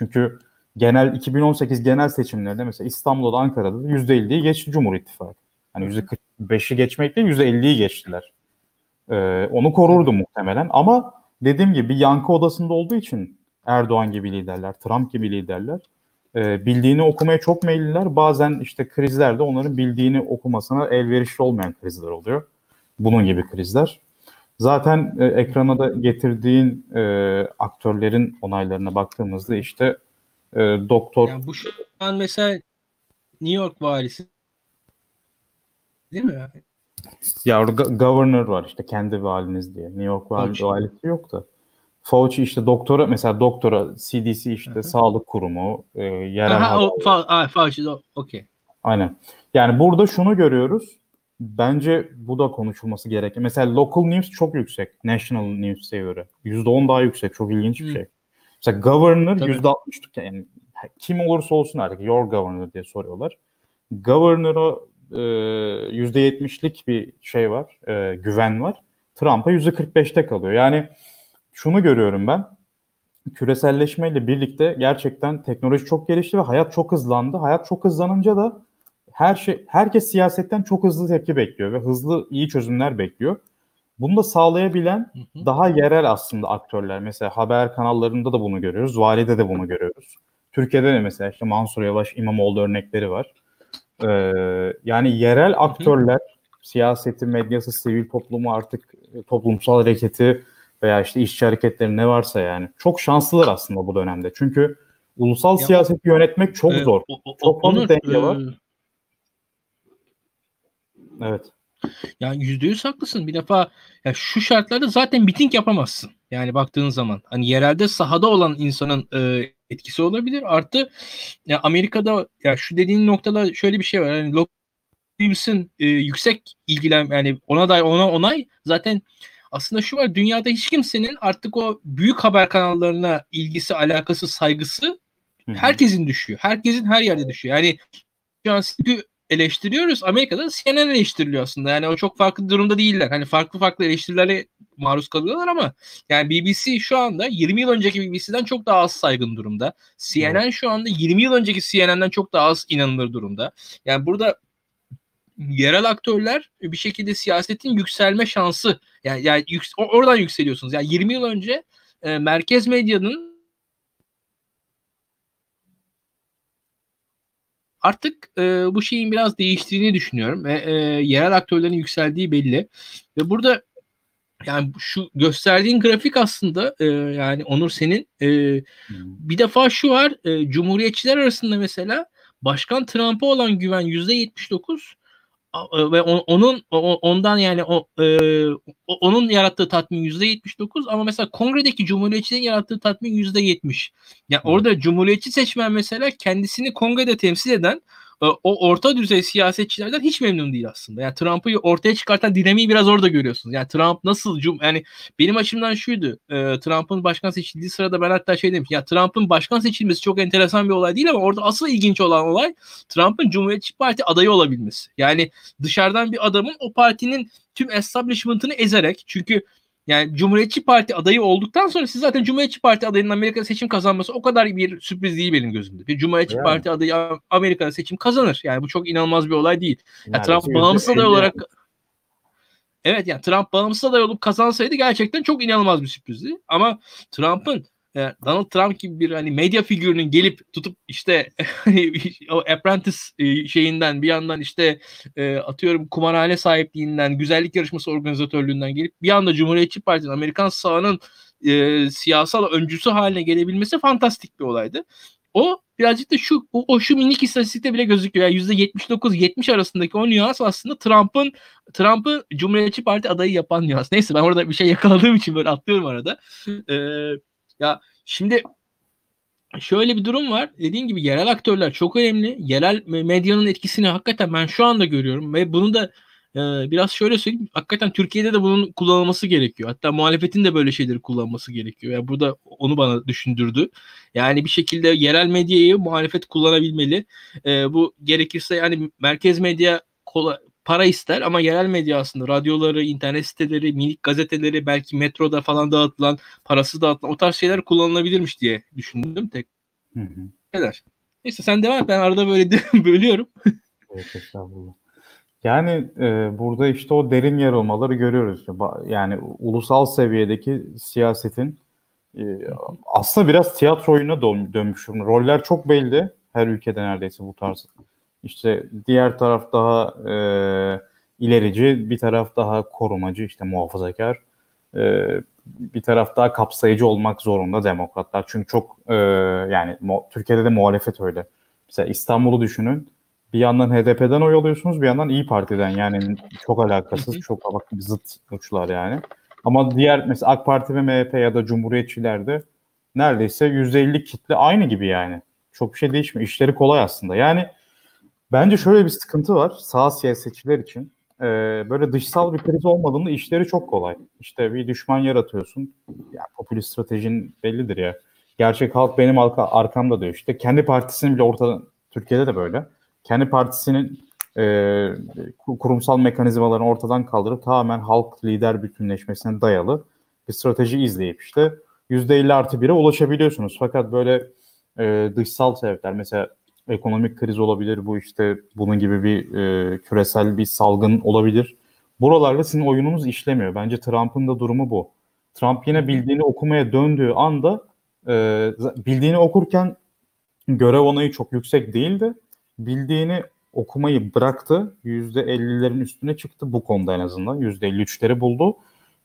Çünkü genel 2018 genel seçimlerinde mesela İstanbul'da da Ankara'da da %50'yi geçti Cumhur İttifakı. Hani %45'i geçmek değil %50'yi geçtiler. Ee, onu korurdu muhtemelen ama dediğim gibi yankı odasında olduğu için Erdoğan gibi liderler, Trump gibi liderler e, bildiğini okumaya çok meyilliler. Bazen işte krizlerde onların bildiğini okumasına elverişli olmayan krizler oluyor bunun gibi krizler. Zaten e, ekrana da getirdiğin e, aktörlerin onaylarına baktığımızda işte e, doktor... Yani bu şu an mesela New York valisi değil mi? Ya orada governor var işte kendi valiniz diye. New York vali, valisi yok da. Fauci işte doktora mesela doktora CDC işte Hı-hı. sağlık kurumu e, yerel Aha, o, fa, Fauci okey. Aynen. Yani burada şunu görüyoruz Bence bu da konuşulması gereken. Mesela local news çok yüksek. National news'e göre. %10 daha yüksek. Çok ilginç bir Hı. şey. Mesela governor Tabii. %60 yani kim olursa olsun artık your governor diye soruyorlar. Governor'a e, %70'lik bir şey var. e, güven var. Trump'a %45'te kalıyor. Yani şunu görüyorum ben. Küreselleşmeyle birlikte gerçekten teknoloji çok gelişti ve hayat çok hızlandı. Hayat çok hızlanınca da her şey herkes siyasetten çok hızlı tepki bekliyor ve hızlı iyi çözümler bekliyor. Bunu da sağlayabilen Hı hı. daha yerel aslında aktörler. Mesela haber kanallarında da bunu görüyoruz. Valide de bunu görüyoruz. Türkiye'de de mesela işte Mansur Yavaş, İmamoğlu örnekleri var. Ee, yani yerel aktörler, siyaseti, medyası, sivil toplumu artık e, toplumsal hareketi veya işte işçi hareketleri ne varsa yani. Çok şanslılar aslında bu dönemde. Çünkü ulusal Ya- siyaseti yönetmek çok Ee, zor. o- o- Çok fazla denge var. e, Evet. Yani yüzde yüz haklısın. Bir defa ya şu şartlarda zaten miting yapamazsın. Yani baktığın zaman hani yerelde sahada olan insanın e, etkisi olabilir. Artı ya Amerika'da ya şu dediğin noktada şöyle bir şey var. Yani news'ın, e, yüksek ilgilen yani ona dair ona onay zaten aslında şu var dünyada hiç kimsenin artık o büyük haber kanallarına ilgisi, alakası, saygısı herkesin düşüyor. Herkesin her yerde düşüyor. Yani şu an eleştiriyoruz. Amerika'da CNN eleştiriliyor aslında. Yani o çok farklı durumda değiller. Hani farklı farklı eleştirilere maruz kalıyorlar ama yani BBC şu anda 20 yıl önceki BBC'den çok daha az saygın durumda. CNN şu anda 20 yıl önceki CNN'den çok daha az inanılır durumda. Yani burada yerel aktörler bir şekilde siyasetin yükselme şansı yani, yani o- oradan yükseliyorsunuz. Yani 20 yıl önce e, merkez medyanın artık e, bu şeyin biraz değiştiğini düşünüyorum ve e, yerel aktörlerin yükseldiği belli. Ve burada yani şu gösterdiğin grafik aslında e, yani Onur senin e, bir defa şu var e, cumhuriyetçiler arasında mesela Başkan Trump'a olan güven yüzde 79 a- e, ve on- onun ondan yani o, e, o- onun yarattığı tatmin yüzde 79 ama mesela kongredeki cumhuriyetçilerin yarattığı tatmin yüzde 70. Yani Evet. orada cumhuriyetçi seçmen mesela kendisini kongrede temsil eden e, o orta düzey siyasetçilerden hiç memnun değil aslında. Yani Trump'ı ortaya çıkartan dinamiği biraz orada görüyorsunuz. Yani Trump nasıl cum yani benim açımdan şuydu. e, Trump'ın başkan seçildiği sırada ben hatta şey dedim. Ya Trump'ın başkan seçilmesi çok enteresan bir olay değil ama orada asıl ilginç olan olay Trump'ın Cumhuriyetçi Parti adayı olabilmesi. Yani dışarıdan bir adamın o partinin tüm establishment'ını ezerek çünkü yani Cumhuriyetçi Parti adayı olduktan sonra siz zaten Cumhuriyetçi Parti adayının Amerika'da seçim kazanması o kadar bir sürpriz değil benim gözümde. Bir Cumhuriyetçi Yani. Parti adayı Amerika'da seçim kazanır. Yani bu çok inanılmaz bir olay değil. Ya Trump bağımsız aday %50 olarak Evet yani Trump bağımsız aday olup kazansaydı gerçekten çok inanılmaz bir sürprizdi. Ama Trump'ın Donald Trump gibi bir hani medya figürünün gelip tutup işte <laughs> hani o Apprentice e, şeyinden bir yandan işte e, atıyorum kumarhane sahipliğinden, güzellik yarışması organizatörlüğünden gelip bir anda Cumhuriyetçi Parti'nin Amerikan sağının e, siyasal öncüsü haline gelebilmesi fantastik bir olaydı. O birazcık da şu o, o şu minik istatistikte bile gözüküyor. Yani %79-70 arasındaki o nüans aslında Trump'ın Trump'ı Cumhuriyetçi Parti adayı yapan nüans. Neyse ben orada bir şey yakaladığım için böyle atlıyorum arada. Ee, ya şimdi şöyle bir durum var. Dediğim gibi yerel aktörler çok önemli. Yerel me- medyanın etkisini hakikaten ben şu anda görüyorum ve bunu da e, biraz şöyle söyleyeyim. Hakikaten Türkiye'de de bunun kullanılması gerekiyor. Hatta muhalefetin de böyle şeyleri kullanması gerekiyor. Yani burada onu bana düşündürdü. Yani bir şekilde yerel medyayı muhalefet kullanabilmeli. E, bu gerekirse yani merkez medya para ister ama yerel medya aslında radyoları, internet siteleri, minik gazeteleri belki metroda falan dağıtılan, parası dağıtılan o tarz şeyler kullanılabilirmiş diye düşündüm tek Hı hı. şeyler. Neyse sen devam et ben arada böyle <laughs> bölüyorum. Evet, estağfurullah. Yani e, burada işte o derin yer olmaları görüyoruz. Yani ulusal seviyedeki siyasetin e, aslında biraz tiyatro oyununa dön- dönmüş. Roller çok belli. Her ülkede neredeyse bu tarz. İşte diğer taraf daha e, ilerici, bir taraf daha korumacı, işte muhafazakar. E, bir taraf daha kapsayıcı olmak zorunda demokratlar. Çünkü çok e, yani Türkiye'de de muhalefet öyle. Mesela İstanbul'u düşünün bir yandan HDP'den oy alıyorsunuz bir yandan İyi Parti'den yani çok alakasız çok bak zıt uçlar yani. Ama diğer mesela AK Parti ve MHP ya da Cumhuriyetçilerde neredeyse %50 kitle aynı gibi yani. Çok bir şey değişmiyor. İşleri kolay aslında. Yani bence şöyle bir sıkıntı var sağ siyasetçiler için. e, böyle dışsal bir kriz olmadığında işleri çok kolay. İşte bir düşman yaratıyorsun. Ya popülist stratejin bellidir ya. Gerçek halk benim arka, arkamda diyor. İşte kendi partisinin bile ortada Türkiye'de de böyle. Kendi partisinin e, kurumsal mekanizmalarını ortadan kaldırıp tamamen halk lider bütünleşmesine dayalı bir strateji izleyip işte %50 artı 1'e ulaşabiliyorsunuz. Fakat böyle e, dışsal sebepler mesela ekonomik kriz olabilir bu işte bunun gibi bir e, küresel bir salgın olabilir. Buralarda sizin oyununuz işlemiyor. Bence Trump'ın da durumu bu. Trump yine bildiğini okumaya döndüğü anda e, bildiğini okurken görev onayı çok yüksek değildi. Bildiğini okumayı bıraktı. %50'lerin üstüne çıktı bu konuda en azından. %53'leri buldu.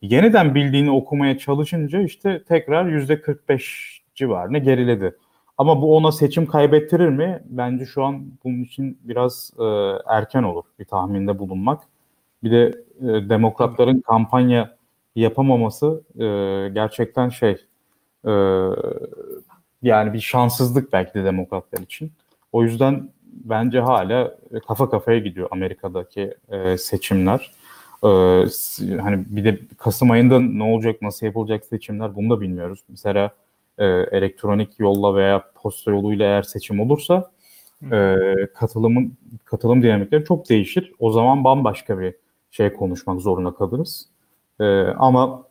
Yeniden bildiğini okumaya çalışınca işte tekrar %45 civarına geriledi. Ama bu ona seçim kaybettirir mi? Bence şu an bunun için biraz e, erken olur bir tahminde bulunmak. Bir de e, demokratların kampanya yapamaması e, gerçekten şey e, yani bir şanssızlık belki de demokratlar için. O yüzden bence hala kafa kafaya gidiyor Amerika'daki e, seçimler. E, hani bir de Kasım ayında ne olacak, nasıl yapılacak seçimler bunu da bilmiyoruz. Mesela e, elektronik yolla veya posta yoluyla eğer seçim olursa e, katılımın katılım dinamikleri çok değişir. O zaman bambaşka bir şey konuşmak zorunda kalırız. E, ama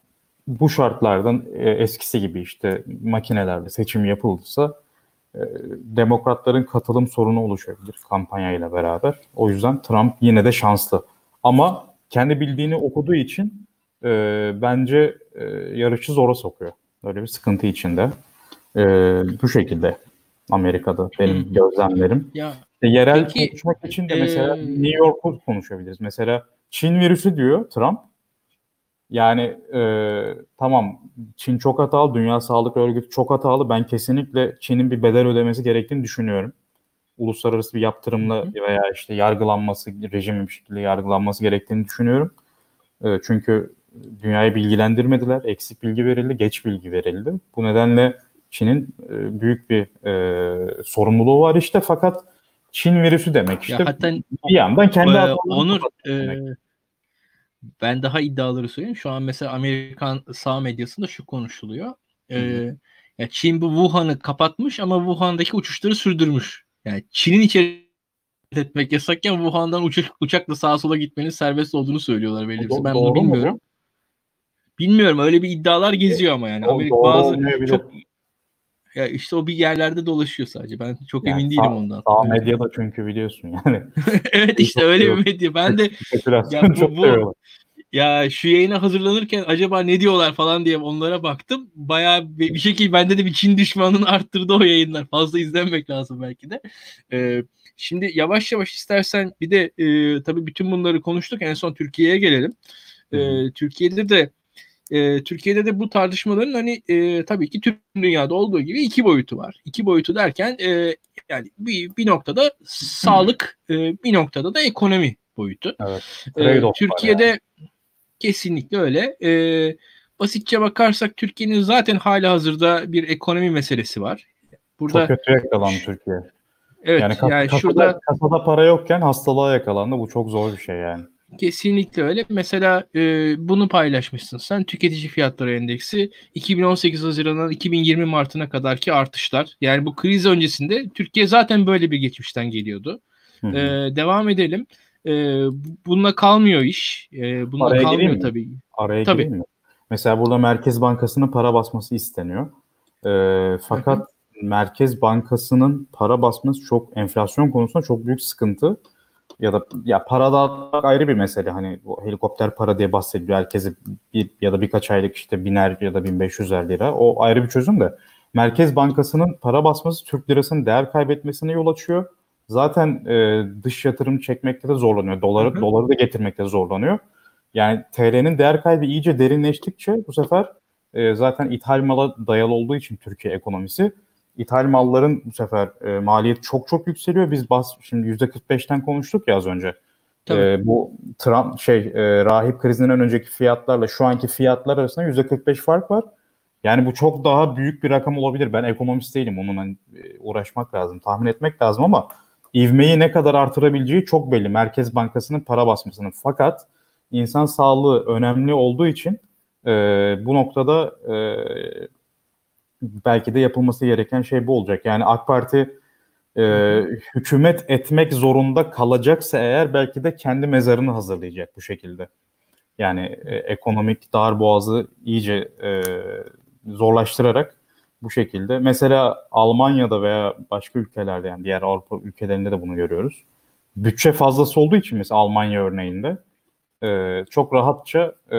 bu şartlardan e, eskisi gibi işte makinelerle seçim yapılırsa e, demokratların katılım sorunu oluşabilir kampanyayla beraber. O yüzden Trump yine de şanslı. Ama kendi bildiğini okuduğu için e, bence e, yarışı zora sokuyor. Öyle bir sıkıntı içinde. E, bu şekilde Amerika'da benim gözlemlerim. Ya, işte yerel peki, konuşmak için de mesela e, New York'u konuşabiliriz. Mesela Çin virüsü diyor Trump. Yani e, tamam Çin çok hatalı, Dünya Sağlık Örgütü çok hatalı. Ben kesinlikle Çin'in bir bedel ödemesi gerektiğini düşünüyorum. Uluslararası bir yaptırımla veya işte yargılanması, rejimin bir şekilde yargılanması gerektiğini düşünüyorum. E, çünkü dünyayı bilgilendirmediler. Eksik bilgi verildi, geç bilgi verildi. Bu nedenle Çin'in e, büyük bir e, sorumluluğu var işte fakat Çin virüsü demek işte. Ya hatta bir yandan kendi e, Onur e, ben daha iddiaları söyleyeyim. Şu an mesela Amerikan sağ medyasında şu konuşuluyor. E, ya Çin bu Wuhan'ı kapatmış ama Wuhan'daki uçuşları sürdürmüş. Yani Çin'in içeri etmek yasakken Wuhan'dan uçak, uçakla sağa sola gitmenin serbest olduğunu söylüyorlar belli Ben bunu bilmiyorum. Bilmiyorum öyle bir iddialar geziyor ama yani. Amerika bazı çok ya işte o bir yerlerde dolaşıyor sadece. Ben çok yani emin değilim sağ, ondan. Sağ medyada çünkü biliyorsun yani. <laughs> evet işte öyle bir medya. Ben de <laughs> ya bu, bu ya şu yayına hazırlanırken acaba ne diyorlar falan diye onlara baktım. Bayağı bir, bir şekilde bende de bir Çin düşmanının arttırdı o yayınlar. Fazla izlenmek lazım belki de. Ee, şimdi yavaş yavaş istersen bir de e, tabii bütün bunları konuştuk. En son Türkiye'ye gelelim. Ee, Türkiye'de de e, Türkiye'de de bu tartışmaların hani e, tabii ki tüm dünyada olduğu gibi iki boyutu var. İki boyutu derken e, yani bir, bir noktada sağlık, e, bir noktada da ekonomi boyutu. Evet. E, Türkiye'de yani. kesinlikle öyle. E, basitçe bakarsak Türkiye'nin zaten hali hazırda bir ekonomi meselesi var. Burada, Çok kötü yakalandı Türkiye. Evet yani, kas, yani kasada, şurada kasada para yokken hastalığa yakalandı. Bu çok zor bir şey yani. Kesinlikle öyle. Mesela e, bunu paylaşmışsın sen. Tüketici fiyatları endeksi 2018 Haziran'dan 2020 Mart'ına kadarki artışlar. Yani bu kriz öncesinde Türkiye zaten böyle bir geçmişten geliyordu. E, devam edelim. E, bununla kalmıyor iş. E, bununla Araya kalmıyor tabii. Araya tabii. mi? Mesela burada Merkez Bankası'nın para basması isteniyor. E, fakat Hı-hı. Merkez Bankası'nın para basması çok enflasyon konusunda çok büyük sıkıntı ya da ya para dağıtmak ayrı bir mesele. Hani bu helikopter para diye bahsediliyor. Herkese bir ya da birkaç aylık işte biner ya da 1500 lira. O ayrı bir çözüm de. Merkez Bankası'nın para basması Türk lirasının değer kaybetmesine yol açıyor. Zaten e, dış yatırım çekmekte de zorlanıyor. Doları, hı hı. doları da getirmekte zorlanıyor. Yani TL'nin değer kaybı iyice derinleştikçe bu sefer e, zaten ithal mala dayalı olduğu için Türkiye ekonomisi ithal malların bu sefer e, maliyet çok çok yükseliyor. Biz bas şimdi %45'ten konuştuk ya az önce. E, bu Trump şey e, rahip krizinden önceki fiyatlarla şu anki fiyatlar arasında %45 fark var. Yani bu çok daha büyük bir rakam olabilir. Ben ekonomist değilim. Onunla hani, e, uğraşmak lazım, tahmin etmek lazım ama ivmeyi ne kadar artırabileceği çok belli. Merkez Bankası'nın para basmasının. Fakat insan sağlığı önemli olduğu için e, bu noktada e, belki de yapılması gereken şey bu olacak. Yani AK Parti e, hükümet etmek zorunda kalacaksa eğer belki de kendi mezarını hazırlayacak bu şekilde. Yani e, ekonomik darboğazı iyice e, zorlaştırarak bu şekilde. Mesela Almanya'da veya başka ülkelerde yani diğer Avrupa ülkelerinde de bunu görüyoruz. Bütçe fazlası olduğu için mesela Almanya örneğinde e, çok rahatça e,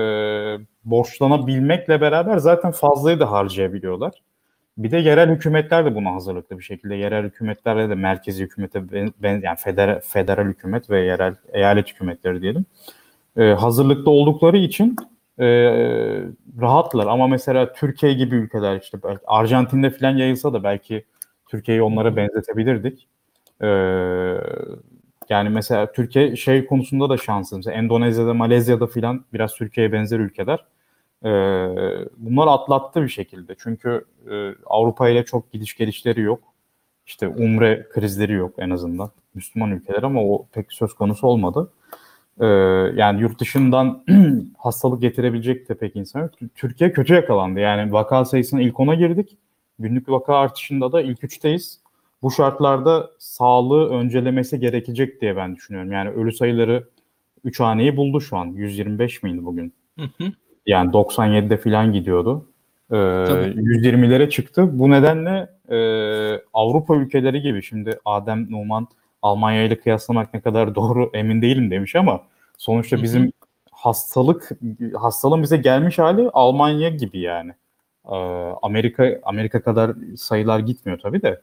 borçlanabilmekle beraber zaten fazlayı da harcayabiliyorlar. Bir de yerel hükümetler de buna hazırlıklı bir şekilde. Yerel hükümetlerle de merkezi hükümete ben, yani federal, federal hükümet ve yerel eyalet hükümetleri diyelim. E, hazırlıklı oldukları için e, rahatlar. Ama mesela Türkiye gibi ülkeler işte belki Arjantin'de falan yayılsa da belki Türkiye'yi onlara benzetebilirdik. E, yani mesela Türkiye şey konusunda da şanslı. Mesela Endonezya'da, Malezya'da filan biraz Türkiye'ye benzer ülkeler. Ee, bunlar atlattı bir şekilde. Çünkü e, Avrupa ile çok gidiş gelişleri yok. İşte umre krizleri yok en azından. Müslüman ülkeler ama o pek söz konusu olmadı. Ee, yani yurt dışından <clears throat> hastalık getirebilecek de pek insan yok. Türkiye kötü yakalandı. Yani vaka sayısına ilk ona girdik. Günlük vaka artışında da ilk üçteyiz. Bu şartlarda sağlığı öncelemesi gerekecek diye ben düşünüyorum. Yani ölü sayıları 3 haneyi buldu şu an. 125 miydi bugün? Hı hı. Yani 97'de falan gidiyordu. Ee, 120'lere çıktı. Bu nedenle e, Avrupa ülkeleri gibi şimdi Adem Numan Almanya ile kıyaslamak ne kadar doğru emin değilim demiş ama sonuçta bizim hastalık hastalığın bize gelmiş hali Almanya gibi yani. Ee, Amerika Amerika kadar sayılar gitmiyor tabii de.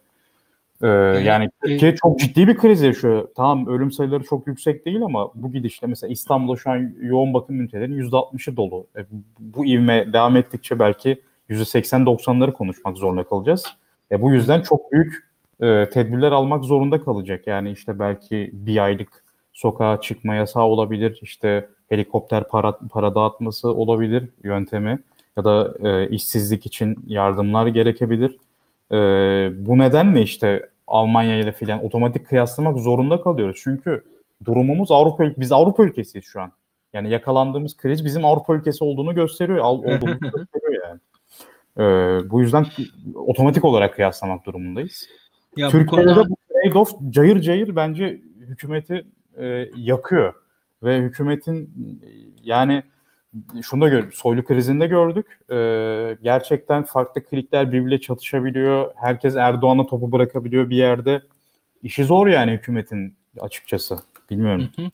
Ee, yani Türkiye çok ciddi bir kriz yaşıyor. Tamam ölüm sayıları çok yüksek değil ama bu gidişle mesela İstanbul'da şu an yoğun bakım ünitelerinin %60'ı dolu. E, bu ivme devam ettikçe belki %80-90'ları konuşmak zorunda kalacağız. E, bu yüzden çok büyük e, tedbirler almak zorunda kalacak. Yani işte belki bir aylık sokağa çıkma yasağı olabilir. İşte helikopter para, para dağıtması olabilir yöntemi ya da e, işsizlik için yardımlar gerekebilir. E, bu nedenle işte Almanya ile filan otomatik kıyaslamak zorunda kalıyoruz. Çünkü durumumuz Avrupa biz Avrupa ülkesiyiz şu an. Yani yakalandığımız kriz bizim Avrupa ülkesi olduğunu gösteriyor, olduğunu <laughs> gösteriyor yani. Ee, bu yüzden otomatik olarak kıyaslamak durumundayız. Ya Türkiye'de bu, konuda... bu trade-off cayır cayır bence hükümeti e, yakıyor. Ve hükümetin yani şunu da gördük. Soylu krizinde gördük. Ee, gerçekten farklı klikler birbiriyle çatışabiliyor. Herkes Erdoğan'a topu bırakabiliyor bir yerde. İşi zor yani hükümetin açıkçası. Bilmiyorum. Hı hı.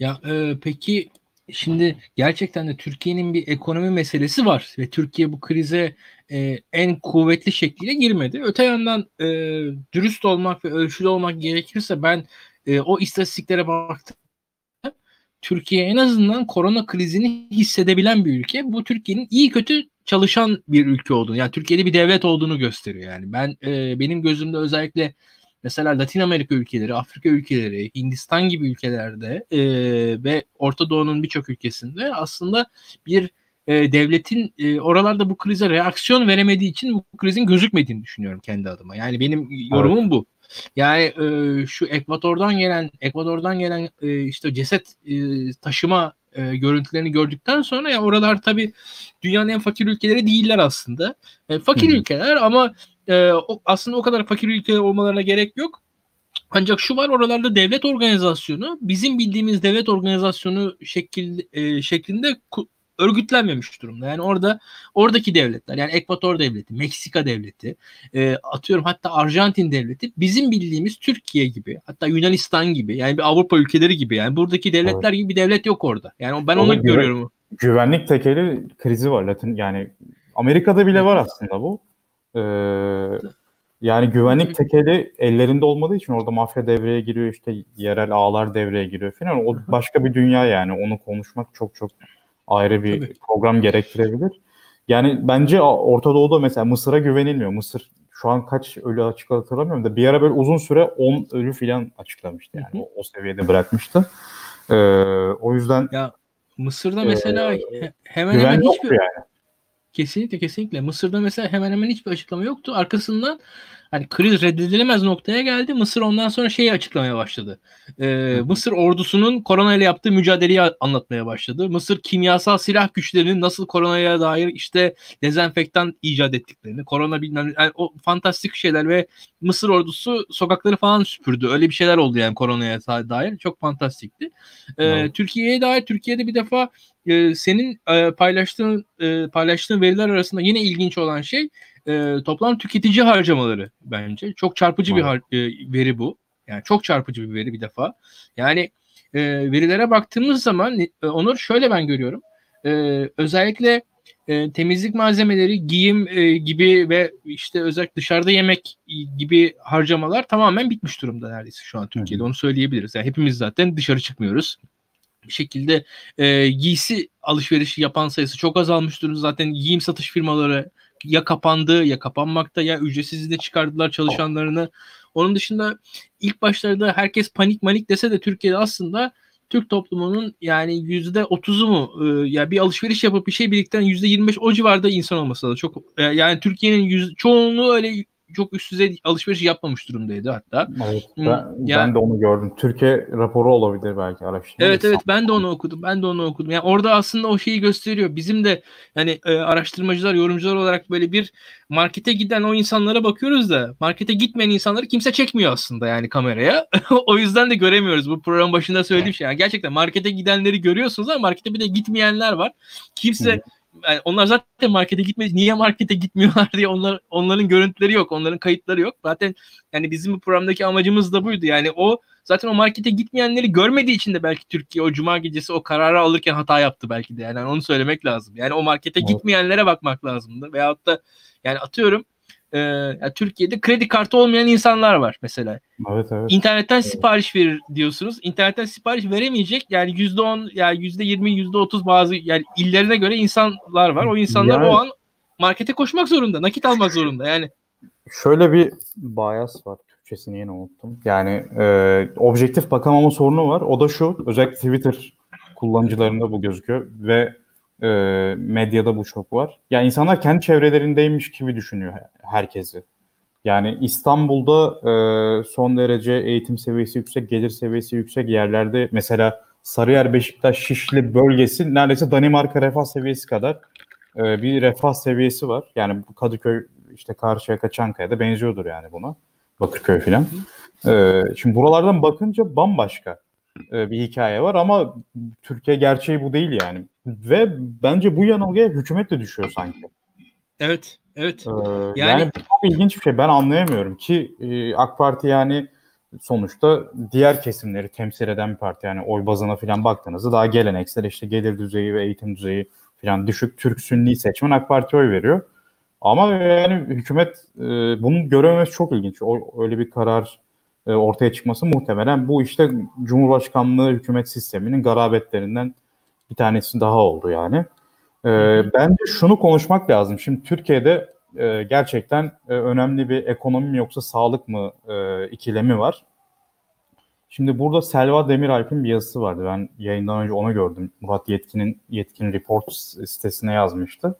Ya e, peki şimdi gerçekten de Türkiye'nin bir ekonomi meselesi var ve Türkiye bu krize e, en kuvvetli şekliyle girmedi. Öte yandan e, dürüst olmak ve ölçülü olmak gerekirse ben e, o istatistiklere baktım Türkiye en azından korona krizini hissedebilen bir ülke. Bu Türkiye'nin iyi kötü çalışan bir ülke olduğunu yani Türkiye'de bir devlet olduğunu gösteriyor yani. Ben e, benim gözümde özellikle mesela Latin Amerika ülkeleri, Afrika ülkeleri, Hindistan gibi ülkelerde e, ve Orta Doğu'nun birçok ülkesinde aslında bir e, devletin e, oralarda bu krize reaksiyon veremediği için bu krizin gözükmediğini düşünüyorum kendi adıma. Yani benim yorumum evet. bu. Yani e, şu Ekvator'dan gelen Ekvador'dan gelen e, işte ceset e, taşıma e, görüntülerini gördükten sonra ya oralar tabii dünyanın en fakir ülkeleri değiller aslında. E, fakir hmm. ülkeler ama e, o, aslında o kadar fakir ülkeler olmalarına gerek yok. Ancak şu var oralarda devlet organizasyonu bizim bildiğimiz devlet organizasyonu şekil e, şeklinde örgütlenmemiş durumda. Yani orada oradaki devletler yani Ekvator devleti, Meksika devleti, e, atıyorum hatta Arjantin devleti bizim bildiğimiz Türkiye gibi hatta Yunanistan gibi yani bir Avrupa ülkeleri gibi yani buradaki devletler evet. gibi bir devlet yok orada. Yani ben onu güven, görüyorum. Güvenlik tekeli krizi var Latin yani Amerika'da bile var aslında bu. Ee, yani güvenlik tekeli ellerinde olmadığı için orada mafya devreye giriyor işte yerel ağlar devreye giriyor falan. O başka bir dünya yani onu konuşmak çok çok ayrı bir Tabii. program gerektirebilir. Yani bence Orta Doğu'da mesela Mısır'a güvenilmiyor. Mısır şu an kaç ölü açık hatırlamıyorum da bir ara böyle uzun süre 10 ölü filan açıklamıştı. Yani o, o seviyede bırakmıştı. Ee, o yüzden ya Mısır'da mesela e, hemen hemen hiçbir yani. Kesinlikle kesinlikle. Mısır'da mesela hemen hemen hiçbir açıklama yoktu. Arkasından hani kriz reddedilemez noktaya geldi. Mısır ondan sonra şeyi açıklamaya başladı. Ee, Mısır ordusunun korona ile yaptığı mücadeleyi anlatmaya başladı. Mısır kimyasal silah güçlerinin nasıl koronaya dair işte dezenfektan icat ettiklerini, korona bilmem yani o fantastik şeyler ve Mısır ordusu sokakları falan süpürdü. Öyle bir şeyler oldu yani koronaya dair. Çok fantastikti. Ee, evet. Türkiye'ye dair Türkiye'de bir defa e, senin e, paylaştığın e, paylaştığın veriler arasında yine ilginç olan şey e, toplam tüketici harcamaları bence. Çok çarpıcı evet. bir har- e, veri bu. Yani çok çarpıcı bir veri bir defa. Yani e, verilere baktığımız zaman e, Onur şöyle ben görüyorum. E, özellikle e, temizlik malzemeleri, giyim e, gibi ve işte özellikle dışarıda yemek gibi harcamalar tamamen bitmiş durumda neredeyse şu an Türkiye'de. Hı. Onu söyleyebiliriz. Yani hepimiz zaten dışarı çıkmıyoruz bir şekilde e, giysi alışverişi yapan sayısı çok azalmış durumda. Zaten giyim satış firmaları ya kapandı ya kapanmakta ya ücretsiz çıkardılar çalışanlarını. Onun dışında ilk başlarda herkes panik manik dese de Türkiye'de aslında Türk toplumunun yani yüzde otuzu mu e, ya bir alışveriş yapıp bir şey biriktiren yüzde yirmi beş o civarda insan olması da çok e, yani Türkiye'nin yüz, çoğunluğu öyle çok üst düzey alışveriş yapmamış durumdaydı hatta. Evet, ben, yani, ben de onu gördüm. Türkiye raporu olabilir belki araştırma. Evet evet ben de onu okudum. Ben de onu okudum. Yani orada aslında o şeyi gösteriyor. Bizim de yani e, araştırmacılar, yorumcular olarak böyle bir markete giden o insanlara bakıyoruz da markete gitmeyen insanları kimse çekmiyor aslında yani kameraya. <laughs> o yüzden de göremiyoruz. Bu program başında söylediğim şey. Yani gerçekten markete gidenleri görüyorsunuz ama markete bir de gitmeyenler var. Kimse Hı yani onlar zaten markete gitmedi. Niye markete gitmiyorlar diye onlar onların görüntüleri yok, onların kayıtları yok. Zaten yani bizim bu programdaki amacımız da buydu. Yani o zaten o markete gitmeyenleri görmediği için de belki Türkiye o cuma gecesi o kararı alırken hata yaptı belki de. Yani onu söylemek lazım. Yani o markete gitmeyenlere bakmak lazımdı. Veyahut da yani atıyorum e, yani Türkiye'de kredi kartı olmayan insanlar var mesela. Evet, evet. İnternetten evet. sipariş verir diyorsunuz. İnternetten sipariş veremeyecek yani yüzde on yani yüzde yirmi yüzde otuz bazı yani illerine göre insanlar var. O insanlar yani, o an markete koşmak zorunda. Nakit almak zorunda yani. Şöyle bir bias var. Türkçesini yine unuttum. Yani e, objektif bakamama sorunu var. O da şu. Özellikle Twitter kullanıcılarında bu gözüküyor ve e, medyada bu çok var. Yani insanlar kendi çevrelerindeymiş gibi düşünüyor herkesi. Yani İstanbul'da e, son derece eğitim seviyesi yüksek, gelir seviyesi yüksek yerlerde mesela Sarıyer, Beşiktaş, Şişli bölgesi neredeyse Danimarka refah seviyesi kadar e, bir refah seviyesi var. Yani Kadıköy, işte Karşıyaka, Çankaya'da benziyordur yani buna. Bakırköy filan. E, şimdi buralardan bakınca bambaşka e, bir hikaye var ama Türkiye gerçeği bu değil yani. Ve bence bu yanılgıya hükümet de düşüyor sanki. Evet, evet. Ee, yani, yani çok ilginç bir şey. Ben anlayamıyorum ki e, AK Parti yani sonuçta diğer kesimleri temsil eden bir parti. Yani oy bazına falan baktığınızda daha geleneksel işte gelir düzeyi ve eğitim düzeyi falan düşük Türk Sünni seçmen AK Parti oy veriyor. Ama yani hükümet e, bunu görememesi çok ilginç. O, öyle bir karar e, ortaya çıkması muhtemelen bu işte Cumhurbaşkanlığı hükümet sisteminin garabetlerinden bir tanesi daha oldu yani. E, bence şunu konuşmak lazım. Şimdi Türkiye'de e, gerçekten e, önemli bir ekonomi mi yoksa sağlık mı e, ikilemi var. Şimdi burada Selva Demiralp'in bir yazısı vardı. Ben yayından önce onu gördüm. Murat Yetkin'in Yetkin Report sitesine yazmıştı.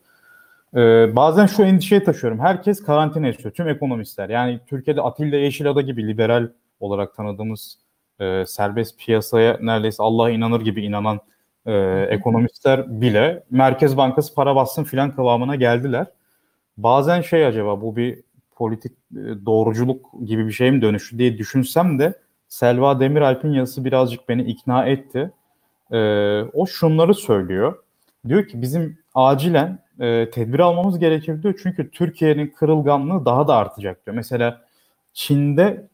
Ee, bazen şu endişeyi taşıyorum. Herkes karantina istiyor. Tüm ekonomistler. Yani Türkiye'de Atilla Yeşilada gibi liberal olarak tanıdığımız e, serbest piyasaya neredeyse Allah'a inanır gibi inanan e, ekonomistler bile Merkez Bankası para bassın filan kıvamına geldiler. Bazen şey acaba bu bir politik e, doğruculuk gibi bir şey mi dönüştü diye düşünsem de Selva Demiralp'in yazısı birazcık beni ikna etti. E, o şunları söylüyor. Diyor ki bizim acilen e, tedbir almamız gerekir diyor. Çünkü Türkiye'nin kırılganlığı daha da artacak diyor. Mesela Çin'de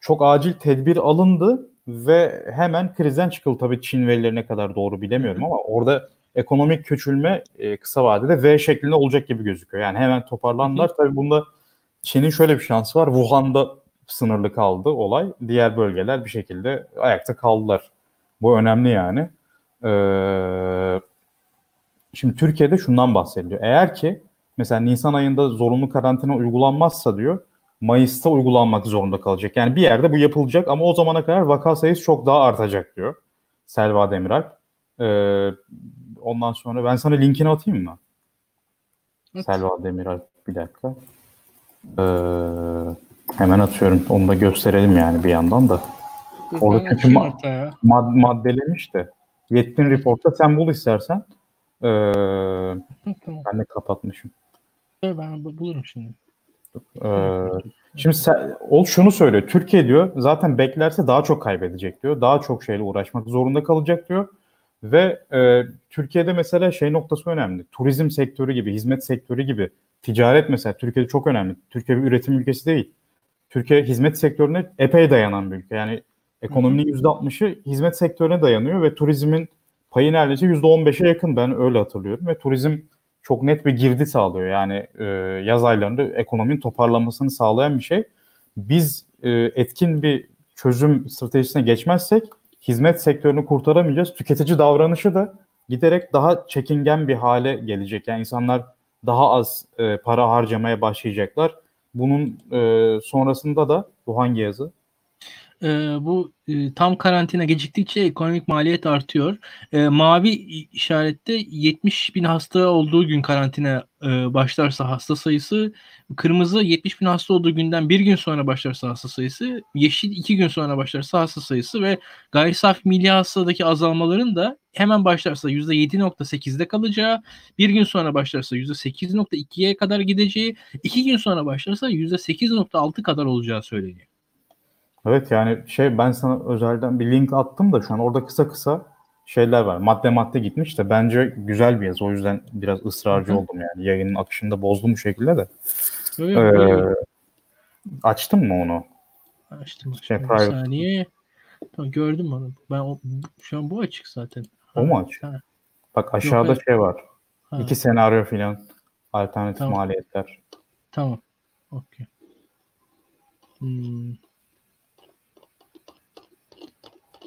çok acil tedbir alındı ve hemen krizden çıkıldı. Tabii Çin verilerine kadar doğru bilemiyorum ama orada ekonomik küçülme e, kısa vadede V şeklinde olacak gibi gözüküyor. Yani hemen toparlandılar. Tabii bunda Çin'in şöyle bir şansı var. Wuhan'da sınırlı kaldı olay. Diğer bölgeler bir şekilde ayakta kaldılar. Bu önemli yani. Ee, şimdi Türkiye'de şundan bahsediliyor. Eğer ki mesela Nisan ayında zorunlu karantina uygulanmazsa diyor Mayıs'ta uygulanmak zorunda kalacak. Yani bir yerde bu yapılacak ama o zamana kadar vaka sayısı çok daha artacak diyor Selva Demiral. Ee, ondan sonra ben sana linkini atayım mı? Evet. Selva Demiral bir dakika. Ee, Hemen atıyorum. Onu da gösterelim yani bir yandan da. Orada Ben çünkü açayım ma- hatta ya. Mad maddelemiş de. Yetkin reportta sen bul istersen. Ee, <laughs> Tamam. ben de kapatmışım. Ben bu- bulurum şimdi. Ee, şimdi sen, o şunu söylüyor. Türkiye diyor zaten beklerse daha çok kaybedecek diyor. Daha çok şeyle uğraşmak zorunda kalacak diyor. Ve e, Türkiye'de mesela şey noktası önemli. Turizm sektörü gibi, hizmet sektörü gibi, ticaret mesela Türkiye'de çok önemli. Türkiye bir üretim ülkesi değil. Türkiye hizmet sektörüne epey dayanan bir ülke. Yani ekonominin %60'ı hizmet sektörüne dayanıyor ve turizmin payı neredeyse %15'e yakın. Ben öyle hatırlıyorum ve turizm çok net bir girdi sağlıyor. Yani e, yaz aylarında ekonominin toparlanmasını sağlayan bir şey. Biz e, etkin bir çözüm stratejisine geçmezsek hizmet sektörünü kurtaramayacağız. Tüketici davranışı da giderek daha çekingen bir hale gelecek. Yani insanlar daha az e, para harcamaya başlayacaklar. Bunun e, sonrasında da bu hangi yazı? Ee, bu e, tam karantina geciktikçe ekonomik maliyet artıyor. Ee, mavi işarette 70 bin hasta olduğu gün karantina e, başlarsa hasta sayısı, kırmızı 70 bin hasta olduğu günden bir gün sonra başlarsa hasta sayısı, yeşil iki gün sonra başlarsa hasta sayısı ve gayri safi milli hastadaki azalmaların da hemen başlarsa %7.8'de kalacağı, bir gün sonra başlarsa %8.2'ye kadar gideceği, iki gün sonra başlarsa %8.6 kadar olacağı söyleniyor. Evet yani şey ben sana özelden bir link attım da şu an orada kısa kısa şeyler var. Madde madde gitmiş de bence güzel bir yazı. O yüzden biraz ısrarcı Hı oldum yani. Yayının akışında bozdum bu şekilde de. Böyle, Ee, böyle açtın mı onu? açtım. şey, bir private. saniye. Tamam, gördüm onu. Ben o, şu an bu açık zaten. O mu açık? Ha, Bak aşağıda hayır. şey var. ha, İki senaryo filan. Alternatif Tamam. maliyetler. Tamam. Okey. Hmm.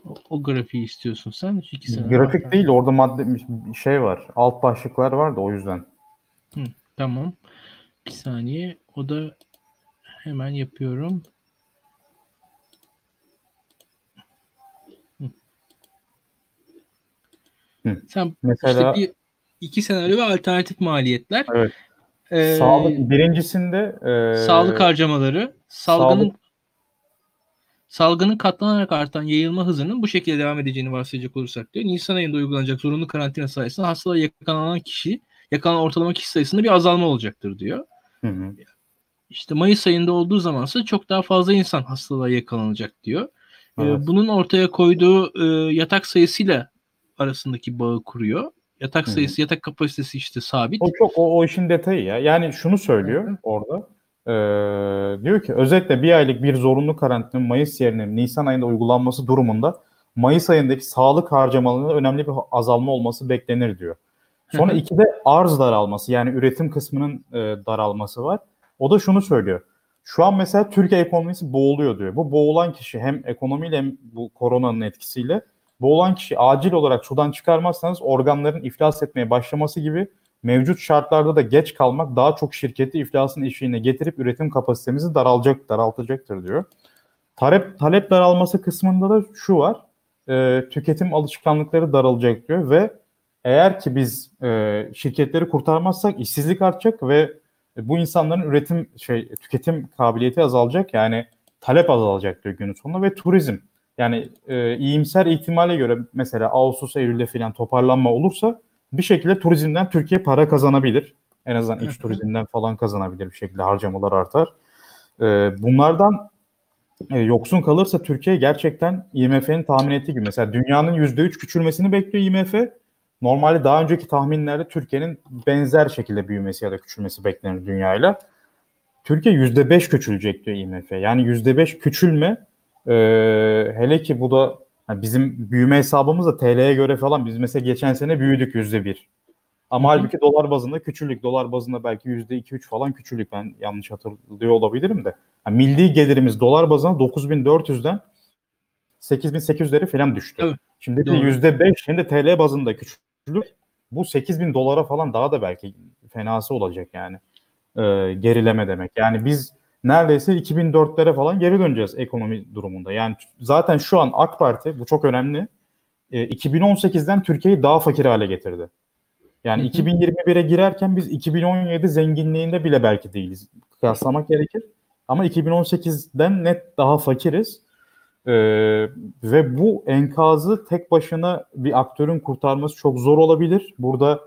O, o grafiği istiyorsun sen. Şu iki sene Grafik değil orada madde bir şey var. Alt başlıklar var da o yüzden. Tamam. Bir saniye. O da hemen yapıyorum. Hı. Hı. Sen Mesela işte bir iki senaryo ve alternatif maliyetler. evet. Ee, Sağlık birincisinde e, sağlık harcamaları, salgının sağlık- salgının katlanarak artan yayılma hızının bu şekilde devam edeceğini varsayacak olursak diyor. Nisan ayında uygulanacak zorunlu karantina sayesinde hastalığa yakalanan kişi, yakalanan ortalama kişi sayısında bir azalma olacaktır diyor. Hı hı. İşte Mayıs ayında olduğu zamansa çok daha fazla insan hastalığa yakalanacak diyor. Ee, Evet. bunun ortaya koyduğu e, yatak sayısıyla arasındaki bağı kuruyor. Yatak Hı hı. sayısı, yatak kapasitesi işte sabit. O çok o, o işin detayı ya. Yani şunu Hı söylüyor hı. orada. Ee, diyor ki özetle bir aylık bir zorunlu karantina Mayıs yerine Nisan ayında uygulanması durumunda Mayıs ayındaki sağlık harcamalarında önemli bir azalma olması beklenir diyor. Sonra hı. ikide arz daralması yani üretim kısmının e, daralması var. O da şunu söylüyor. Şu an mesela Türkiye ekonomisi boğuluyor diyor. Bu boğulan kişi hem ekonomiyle hem bu koronanın etkisiyle boğulan kişi acil olarak sudan çıkarmazsanız organların iflas etmeye başlaması gibi mevcut şartlarda da geç kalmak daha çok şirketi iflasın eşiğine getirip üretim kapasitemizi daralacak, daraltacaktır diyor. Talep, talep daralması kısmında da şu var. e, tüketim alışkanlıkları daralacak diyor ve eğer ki biz e, şirketleri kurtarmazsak işsizlik artacak ve bu insanların üretim şey tüketim kabiliyeti azalacak yani talep azalacak diyor günün sonunda ve turizm yani e, iyimser ihtimale göre mesela Ağustos Eylül'de falan toparlanma olursa bir şekilde turizmden Türkiye para kazanabilir. En azından iç turizmden falan kazanabilir bir şekilde harcamalar artar. E, bunlardan e, yoksun kalırsa Türkiye gerçekten IMF'nin tahmin ettiği gibi mesela dünyanın %3 küçülmesini bekliyor IMF. Normalde daha önceki tahminlerde Türkiye'nin benzer şekilde büyümesi ya da küçülmesi beklenir dünyayla. Türkiye %5 küçülecek diyor IMF. Yani %5 küçülme e, hele ki bu da hani bizim büyüme hesabımız da TL'ye göre falan biz mesela geçen sene büyüdük %1. Ama Hı hı. halbuki dolar bazında küçüldük. Dolar bazında belki %2-3 falan küçüldük. Ben yanlış hatırlıyor olabilirim de. Yani milli gelirimiz dolar bazında 9400'den 8800'lere falan düştü. Evet, Şimdi bir de doğru. %5 şimdi TL bazında küçüldü. Bu 8000 dolara falan daha da belki fenası olacak yani. Ee, gerileme demek. Yani biz neredeyse 2004'lere falan geri döneceğiz ekonomi durumunda. Yani zaten şu an AK Parti bu çok önemli. Ee, 2018'den Türkiye'yi daha fakir hale getirdi. Yani Hı hı. 2021'e girerken biz 2017 zenginliğinde bile belki değiliz. Kıyaslamak gerekir. Ama 2018'den net daha fakiriz. Ee, ve bu enkazı tek başına bir aktörün kurtarması çok zor olabilir. Burada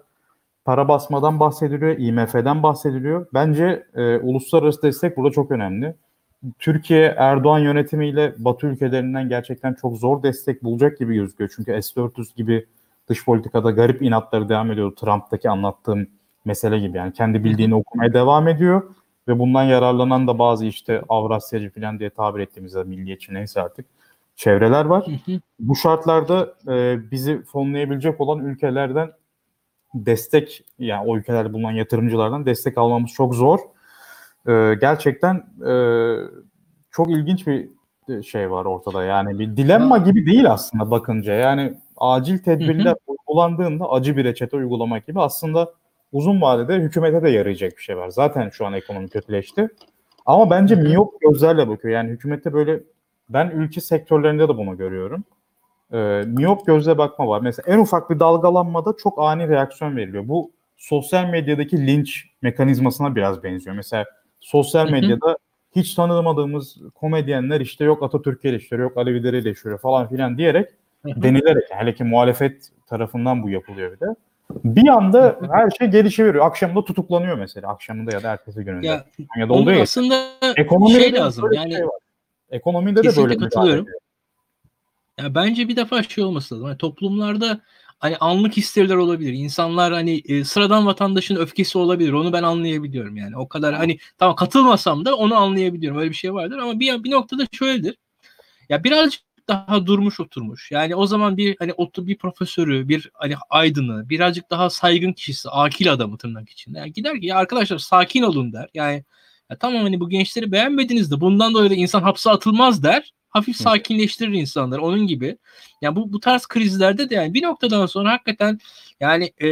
para basmadan bahsediliyor, IMF'den bahsediliyor. Bence e, uluslararası destek burada çok önemli. Türkiye Erdoğan yönetimiyle Batı ülkelerinden gerçekten çok zor destek bulacak gibi gözüküyor. Çünkü S-400 gibi dış politikada garip inatları devam ediyor. Trump'taki anlattığım mesele gibi. Yani kendi bildiğini okumaya devam ediyor ve bundan yararlanan da bazı işte Avrasyacı falan diye tabir ettiğimiz milliyetçi neyse artık çevreler var. Bu şartlarda e, bizi fonlayabilecek olan ülkelerden destek yani o ülkelerde bulunan yatırımcılardan destek almamız çok zor. E, gerçekten e, çok ilginç bir şey var ortada. Yani bir dilemma gibi değil aslında bakınca. Yani acil tedbirler uygulandığında acı bir reçete uygulamak gibi aslında uzun vadede hükümete de yarayacak bir şey var. Zaten şu an ekonomi kötüleşti. Ama bence miyop gözlerle bakıyor. Yani hükümette böyle ben ülke sektörlerinde de bunu görüyorum. E, miyop gözle bakma var. Mesela en ufak bir dalgalanmada çok ani reaksiyon veriliyor. Bu sosyal medyadaki linç mekanizmasına biraz benziyor. Mesela sosyal medyada hiç tanımadığımız komedyenler işte yok Atatürk'ü eleştiriyor, yok Alevileri eleştiriyor falan filan diyerek denilerek hele ki muhalefet tarafından bu yapılıyor bir de. Bir anda her şey gelişiveriyor. Akşamında tutuklanıyor mesela. Akşamında ya da ertesi gününde. Ya, ya da oluyor aslında Ekonomide şey lazım. Yani şey var. Ekonomide de böyle katılıyorum. Ya bence bir defa şey olması lazım. Yani toplumlarda hani anlık histeriler olabilir. İnsanlar hani e, sıradan vatandaşın öfkesi olabilir. Onu ben anlayabiliyorum yani. O kadar hani tamam katılmasam da onu anlayabiliyorum. Öyle bir şey vardır ama bir bir noktada şöyledir. Ya birazcık daha durmuş oturmuş. Yani o zaman bir hani otur bir profesörü, bir hani aydını, birazcık daha saygın kişisi, akil adamı tırnak içinde. Yani gider ki ya arkadaşlar sakin olun der. Yani ya tamam hani bu gençleri beğenmediniz de bundan dolayı da insan hapse atılmaz der. Hafif sakinleştirir insanları onun gibi. Yani bu bu tarz krizlerde de yani bir noktadan sonra hakikaten yani e,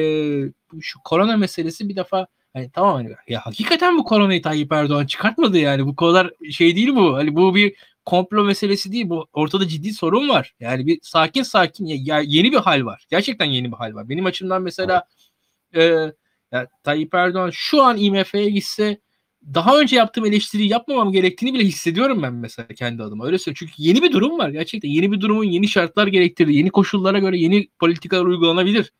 şu korona meselesi bir defa Hani tamam hani ya hakikaten bu koronayı Tayyip Erdoğan çıkartmadı yani bu kadar şey değil bu. Hani bu bir komplo meselesi değil bu. Ortada ciddi sorun var. Yani bir sakin sakin ya, yeni bir hal var. Gerçekten yeni bir hal var. Benim açımdan mesela e, ya, Tayyip Erdoğan şu an IMF'ye gitse daha önce yaptığım eleştiriyi yapmamam gerektiğini bile hissediyorum ben mesela kendi adıma. Öyle söyleyeyim. Çünkü yeni bir durum var gerçekten. Yeni bir durumun yeni şartlar gerektirdiği, yeni koşullara göre yeni politikalar uygulanabilir.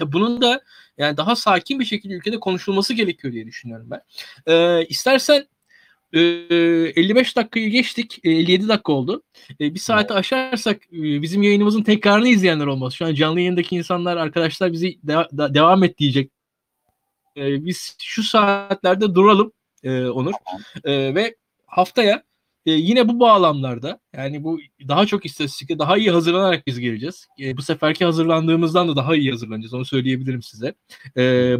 Bunun da yani daha sakin bir şekilde ülkede konuşulması gerekiyor diye düşünüyorum ben. Ee, istersen 55 dakikayı geçtik. 57 dakika oldu. Bir saati aşarsak bizim yayınımızın tekrarını izleyenler olmaz. Şu an canlı yayındaki insanlar, arkadaşlar bizi de- devam et diyecek. Biz şu saatlerde duralım Onur. Ve haftaya yine bu bağlamlarda yani bu daha çok istatistikte daha iyi hazırlanarak biz geleceğiz. bu seferki hazırlandığımızdan da daha iyi hazırlanacağız. Onu söyleyebilirim size.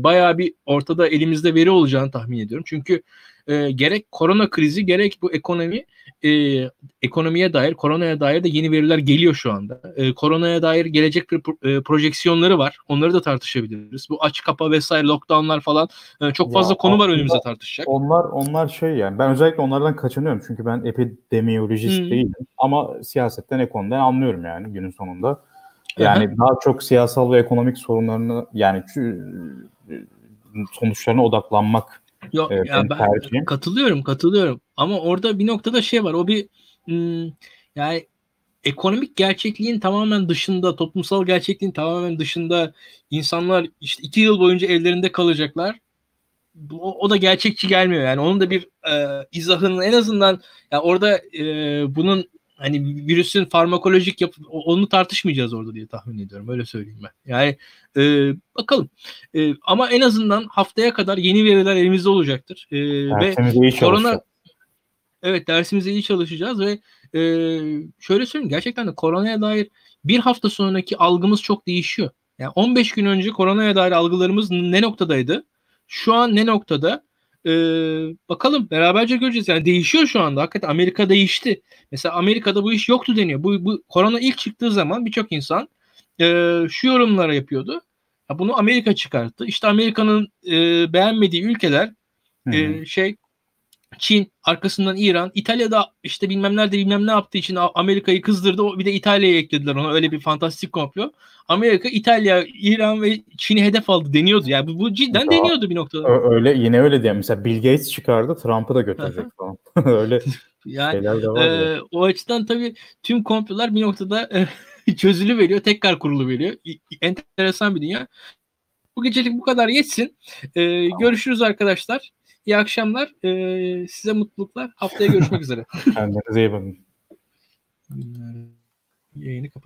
bayağı bir ortada elimizde veri olacağını tahmin ediyorum. Çünkü e, gerek korona krizi gerek bu ekonomi e, ekonomiye dair koronaya dair de yeni veriler geliyor şu anda. E, koronaya dair gelecek bir e, projeksiyonları var. Onları da tartışabiliriz. Bu aç kapa vesaire lockdownlar falan e, çok fazla ya, konu var önümüzde tartışacak. Onlar onlar şey yani ben özellikle onlardan kaçınıyorum çünkü ben epidemiyolojist hmm. değilim ama siyasetten ekonomiden anlıyorum yani günün sonunda. Yani Aha. daha çok siyasal ve ekonomik sorunlarını yani sonuçlarına odaklanmak Yok evet, ya ben tercihim. katılıyorum katılıyorum ama orada bir noktada şey var o bir yani ekonomik gerçekliğin tamamen dışında toplumsal gerçekliğin tamamen dışında insanlar işte iki yıl boyunca evlerinde kalacaklar o, o da gerçekçi gelmiyor yani onun da bir e, izahının en azından yani orada e, bunun hani virüsün farmakolojik yapı onu tartışmayacağız orada diye tahmin ediyorum. Öyle söyleyeyim ben. Yani e, bakalım. E, ama en azından haftaya kadar yeni veriler elimizde olacaktır. E, ve korona Evet dersimize iyi çalışacağız ve e, şöyle söyleyeyim gerçekten de koronaya dair bir hafta sonraki algımız çok değişiyor. Yani 15 gün önce koronaya dair algılarımız ne noktadaydı? Şu an ne noktada? Ee, bakalım beraberce göreceğiz. Yani değişiyor şu anda. Hakikaten Amerika değişti. Mesela Amerika'da bu iş yoktu deniyor. Bu, bu korona ilk çıktığı zaman birçok insan e, şu yorumlara yapıyordu. Ya bunu Amerika çıkarttı. İşte Amerika'nın e, beğenmediği ülkeler e, şey Çin, arkasından İran, İtalya'da işte bilmem nerede bilmem ne yaptığı için Amerika'yı kızdırdı. O bir de İtalya'yı eklediler ona. Öyle bir fantastik komplo. Amerika, İtalya, İran ve Çin'i hedef aldı deniyordu. Yani bu, bu cidden Ya, deniyordu bir noktada. Öyle yine öyle diye mesela Bill Gates çıkardı Trump'ı da götürecek falan. <laughs> öyle <laughs> Yani var ya. O açıdan tabii tüm komplolar bir noktada e, <laughs> çözülü veriyor, tekrar kurulu veriyor. Enteresan bir dünya. Bu gecelik bu kadar yetsin. Ee, Görüşürüz arkadaşlar. İyi akşamlar. Ee, size mutluluklar. Haftaya görüşmek <laughs> üzere. Kendinize iyi bakın. Yayını kapat.